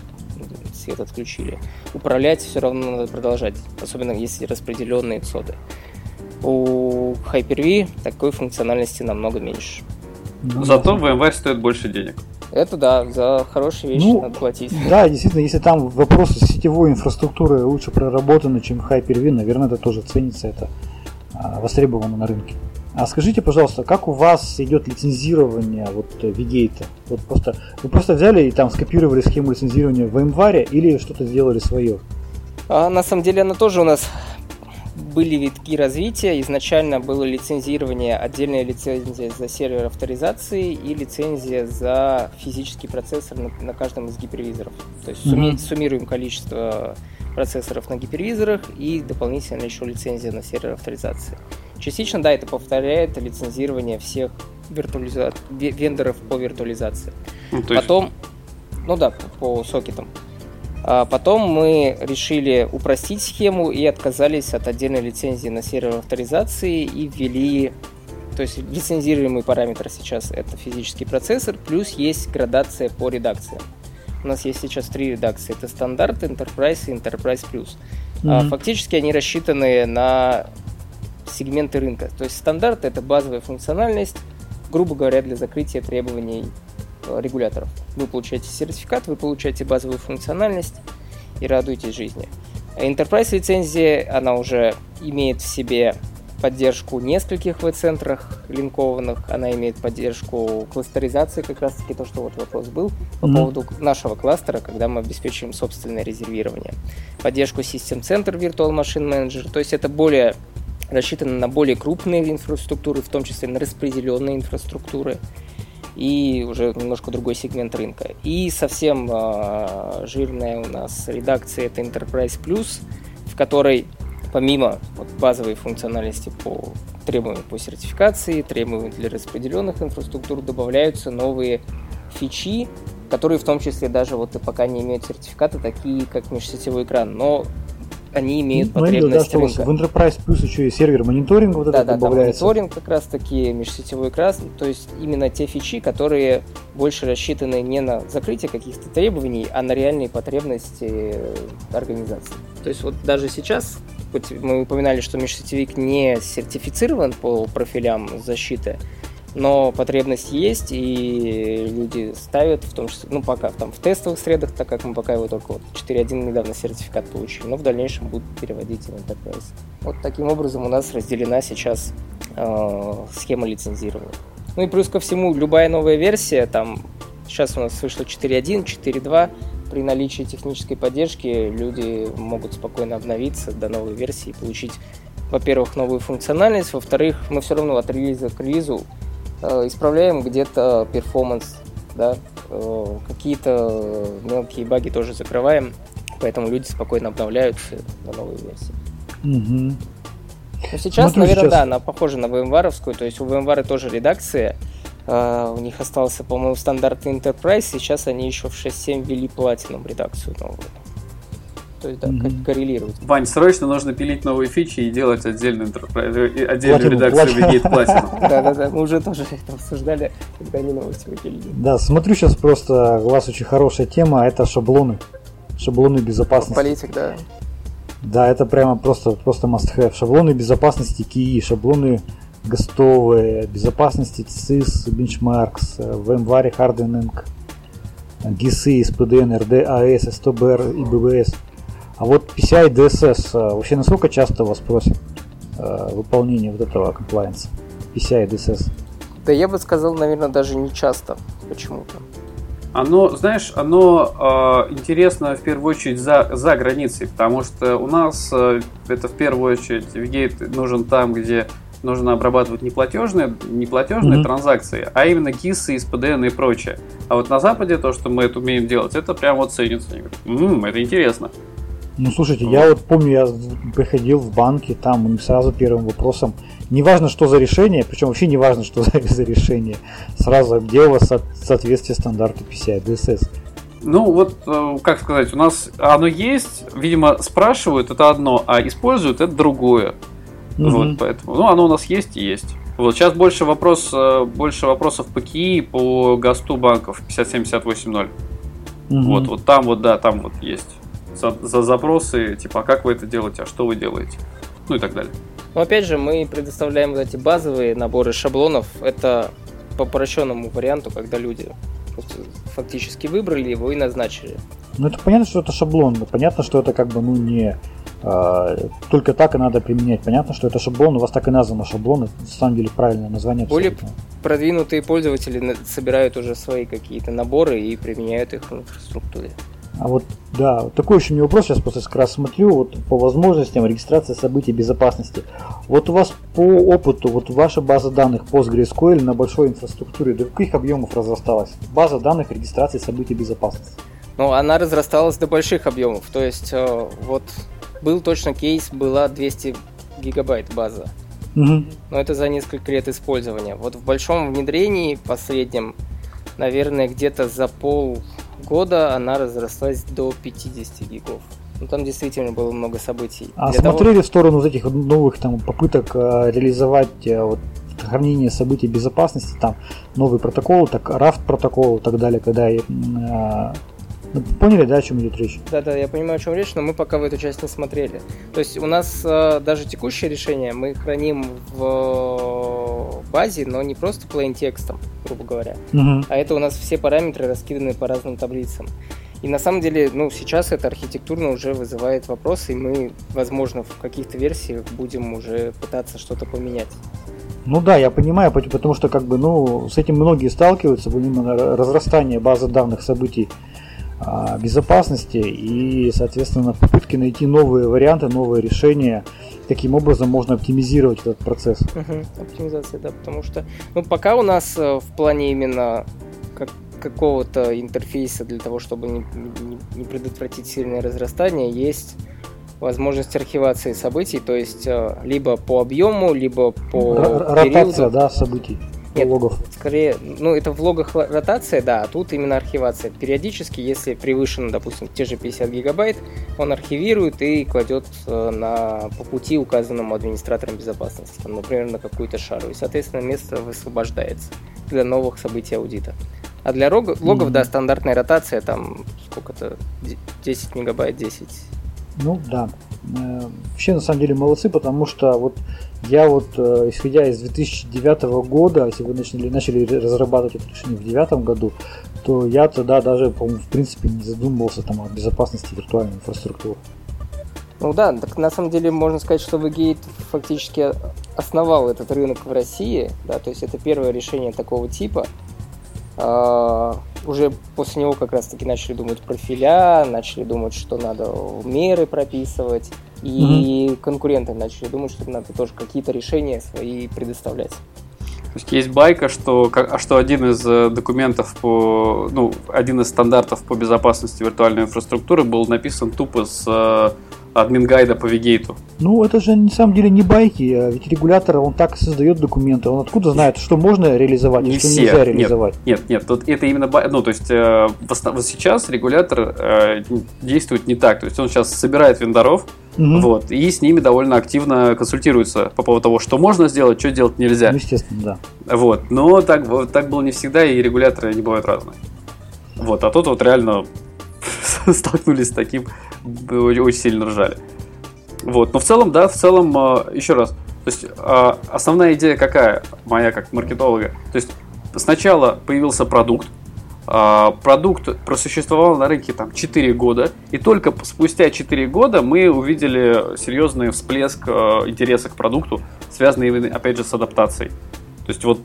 свет отключили, управлять все равно надо продолжать, особенно если распределенные соды. У Hyper-V такой функциональности намного меньше. Ну, Зато VMware стоит больше денег. Это да, за хорошие вещи ну, надо платить. Да, действительно, если там вопросы сетевой инфраструктуры лучше проработаны, чем Hyper-V, наверное, это тоже ценится, это а, востребовано на рынке. А скажите, пожалуйста, как у вас идет лицензирование вот Vigate? Вот просто вы просто взяли и там скопировали схему лицензирования в VMware или что-то сделали свое? А, на самом деле она тоже у нас были витки развития. Изначально было лицензирование, отдельная лицензия за сервер авторизации и лицензия за физический процессор на, на каждом из гипервизоров. То есть mm-hmm. суммируем количество процессоров на гипервизорах и дополнительно еще лицензия на сервер авторизации. Частично, да, это повторяет лицензирование всех виртуализа... вендоров по виртуализации. Ну, есть... Потом, ну да, по, сокетам. Потом мы решили упростить схему и отказались от отдельной лицензии на сервер авторизации и ввели, то есть лицензируемый параметр сейчас это физический процессор, плюс есть градация по редакциям. У нас есть сейчас три редакции. Это стандарт, Enterprise и Enterprise Plus. Mm-hmm. Фактически они рассчитаны на сегменты рынка. То есть стандарт это базовая функциональность, грубо говоря, для закрытия требований регуляторов. Вы получаете сертификат, вы получаете базовую функциональность и радуетесь жизни. Enterprise лицензия, она уже имеет в себе поддержку нескольких веб-центрах линкованных, она имеет поддержку кластеризации, как раз таки то, что вот вопрос был по mm-hmm. поводу нашего кластера, когда мы обеспечиваем собственное резервирование. Поддержку System Center Virtual Machine Manager, то есть это более рассчитано на более крупные инфраструктуры, в том числе на распределенные инфраструктуры и уже немножко другой сегмент рынка. И совсем э, жирная у нас редакция это Enterprise Plus, в которой помимо вот, базовой функциональности по требованиям по сертификации, требованиям для распределенных инфраструктур добавляются новые фичи, которые в том числе даже вот и пока не имеют сертификата, такие как межсетевой экран. Но они имеют ну, потребность да, рынка. В Enterprise Plus еще и сервер мониторинга вот да, это да, добавляется. Да, мониторинг как раз таки, межсетевой экран, то есть именно те фичи, которые больше рассчитаны не на закрытие каких-то требований, а на реальные потребности организации. То есть вот даже сейчас, хоть мы упоминали, что межсетевик не сертифицирован по профилям защиты, но потребность есть, и люди ставят, в том числе, ну, пока там в тестовых средах, так как мы пока его только вот 4.1 недавно сертификат получили, но в дальнейшем будут переводить в Enterprise. Вот таким образом у нас разделена сейчас э, схема лицензирования. Ну и плюс ко всему, любая новая версия, там, сейчас у нас вышло 4.1, 4.2, при наличии технической поддержки люди могут спокойно обновиться до новой версии и получить, во-первых, новую функциональность, во-вторых, мы все равно от релиза к релизу исправляем где-то перформанс, да, э, какие-то мелкие баги тоже закрываем, поэтому люди спокойно обновляются на новые версии. Угу. Ну, сейчас, Смотрю, наверное, сейчас... да, она похожа на VMware, то есть у VMware тоже редакция, Uh, у них остался, по-моему, стандартный Enterprise, сейчас они еще в 6.7 ввели Platinum редакцию новую. То есть, да, mm-hmm. коррелировать. Вань, срочно нужно пилить новые фичи и делать отдельную, э, отдельную редакцию Vigate Platinum. Да-да-да, мы уже тоже это обсуждали, когда они новости выпилили. Да, смотрю сейчас просто, у вас очень хорошая тема, это шаблоны. Шаблоны безопасности. Политик, да. Да, это прямо просто, просто must have. Шаблоны безопасности KI, шаблоны ГОСТовые, безопасности CIS, Benchmarks, VMware Hardening, GISы, SPDN, RD, AS, STBR и BBS. А вот PCI DSS, э, вообще насколько часто вас просят э, выполнение вот этого комплайенса? PCI DSS. Да я бы сказал, наверное, даже не часто почему-то. Оно, знаешь, оно э, интересно в первую очередь за, за границей, потому что у нас э, это в первую очередь Вигейт нужен там, где нужно обрабатывать не платежные, не платежные mm-hmm. транзакции, а именно ГИСы, СПДН и прочее. А вот на Западе то, что мы это умеем делать, это прям вот ценится. Они говорят, м-м, это интересно. Ну, слушайте, вот. я вот помню, я приходил в банки, там сразу первым вопросом, неважно, что за решение, причем вообще не важно, что за, за решение, сразу, где у вас соответствие стандарту PCI DSS. Ну, вот, э, как сказать, у нас оно есть, видимо, спрашивают, это одно, а используют, это другое. Угу. Вот, поэтому, ну, оно у нас есть и есть. Вот сейчас больше, вопрос, э, больше вопросов по КИИ, по ГАСТу банков 5780. Угу. Вот, вот там вот, да, там вот есть. За, за запросы, типа, а как вы это делаете, а что вы делаете? Ну и так далее. Но опять же, мы предоставляем вот эти базовые наборы шаблонов. Это по упрощенному варианту, когда люди фактически выбрали его и назначили. Ну это понятно, что это шаблон, понятно, что это как бы ну не а, только так и надо применять. Понятно, что это шаблон, у вас так и названо шаблон, на самом деле правильное название. Более продвинутые пользователи собирают уже свои какие-то наборы и применяют их в инфраструктуре. А вот, да, такой еще меня вопрос, сейчас просто как раз смотрю, вот по возможностям регистрации событий безопасности. Вот у вас по опыту, вот ваша база данных PostgreSQL на большой инфраструктуре, до каких объемов разрасталась? База данных регистрации событий безопасности. Ну, она разрасталась до больших объемов, то есть э, вот был точно кейс, была 200 гигабайт база. Угу. Но это за несколько лет использования. Вот в большом внедрении последнем, наверное, где-то за пол года она разрослась до 50 гигов. Ну, там действительно было много событий. А Для смотрели того... в сторону вот этих новых там попыток э, реализовать э, вот, хранение событий безопасности, там новый протокол, так RAFT протокол и так далее, когда э, поняли, да, о чем идет речь? Да, да, я понимаю, о чем речь, но мы пока в эту часть не смотрели. То есть у нас э, даже текущее решение мы храним в базе, но не просто plain текстом, грубо говоря, угу. а это у нас все параметры раскиданы по разным таблицам. И на самом деле, ну, сейчас это архитектурно уже вызывает вопросы, и мы, возможно, в каких-то версиях будем уже пытаться что-то поменять. Ну да, я понимаю, потому что как бы, ну, с этим многие сталкиваются, именно разрастание базы данных событий безопасности и, соответственно, попытки найти новые варианты, новые решения. Таким образом можно оптимизировать этот процесс. Угу, оптимизация, да, потому что ну, пока у нас э, в плане именно как, какого-то интерфейса для того, чтобы не, не, не предотвратить сильное разрастание, есть возможность архивации событий, то есть э, либо по объему, либо по Р- ротация, да, событий. Нет, логов. скорее, ну это в логах ротация, да, а тут именно архивация. Периодически, если превышено, допустим, те же 50 гигабайт, он архивирует и кладет э, на, по пути, указанному администратором безопасности, там, например, на какую-то шару. И, соответственно, место высвобождается для новых событий аудита. А для логов, mm-hmm. да, стандартная ротация, там, сколько-то, 10 мегабайт, 10 ну да. Э, вообще на самом деле молодцы, потому что вот я вот, э, исходя из 2009 года, если вы начали, начали разрабатывать это решение в 2009 году, то я тогда даже, по-моему, в принципе не задумывался там о безопасности виртуальной инфраструктуры. Ну да, так на самом деле можно сказать, что VGate фактически основал этот рынок в России, да, то есть это первое решение такого типа. А, уже после него как раз-таки начали думать профиля, начали думать, что надо меры прописывать, и mm-hmm. конкуренты начали думать, что надо тоже какие-то решения свои предоставлять. То есть есть байка, что, что один из э, документов по, ну, один из стандартов по безопасности виртуальной инфраструктуры был написан тупо с э, админ гайда по Вигейту. Ну, это же на самом деле не байки, а ведь регулятор, он так создает документы, он откуда знает, что можно реализовать, не и что все. нельзя реализовать? Нет, нет, нет, тут это именно, бай... ну, то есть э, вот сейчас регулятор э, действует не так, то есть он сейчас собирает вендоров, угу. вот, и с ними довольно активно консультируется по поводу того, что можно сделать, что делать нельзя. Ну, естественно, да. Вот, но так, так было не всегда, и регуляторы не бывают разные. Вот, а тут вот реально столкнулись с таким, очень сильно ржали. Вот, но в целом, да, в целом, э, еще раз, то есть э, основная идея какая, моя как маркетолога, то есть сначала появился продукт, э, продукт просуществовал на рынке там 4 года, и только спустя 4 года мы увидели серьезный всплеск интереса к продукту, связанный, опять же, с адаптацией. То есть вот,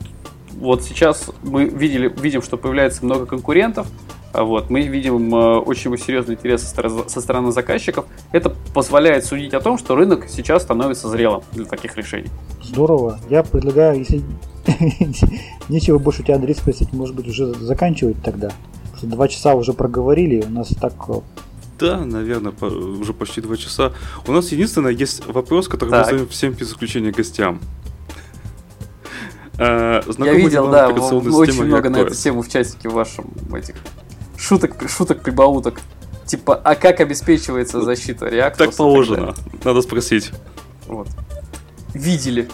вот сейчас мы видели, видим, что появляется много конкурентов, а вот, мы видим э, очень серьезный интерес со стороны заказчиков. Это позволяет судить о том, что рынок сейчас становится зрелым для таких решений. Здорово. Я предлагаю, если нечего больше у тебя, Андрей, спросить, может быть, уже заканчивать тогда? Потому что два часа уже проговорили, у нас так э, да, наверное, уже почти два часа. У нас единственное есть вопрос, который так. мы задаем всем без исключения гостям. Я видел, да, очень много на эту тему в чатике вашем этих шуток, шуток прибауток. Типа, а как обеспечивается защита реактора? Так положено. Надо спросить. Вот. Видели.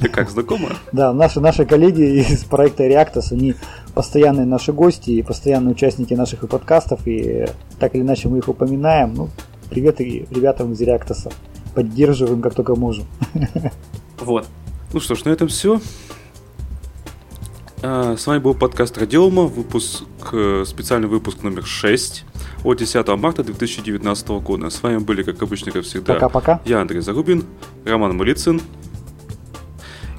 Ты как, знакома? Да, наши, наши коллеги из проекта Reactos, они постоянные наши гости и постоянные участники наших подкастов, и так или иначе мы их упоминаем. Ну, привет и ребятам из Reactos. Поддерживаем как только можем. Вот. Ну что ж, на этом все. А, с вами был подкаст Радиома, выпуск, э, специальный выпуск номер 6 от 10 марта 2019 года. С вами были, как обычно, как всегда, Пока-пока. я Андрей Зарубин, Роман Мулицын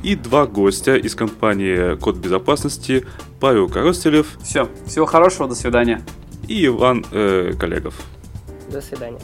и два гостя из компании Код Безопасности Павел Коростелев. Все, всего хорошего, до свидания. И Иван э, Коллегов. До свидания.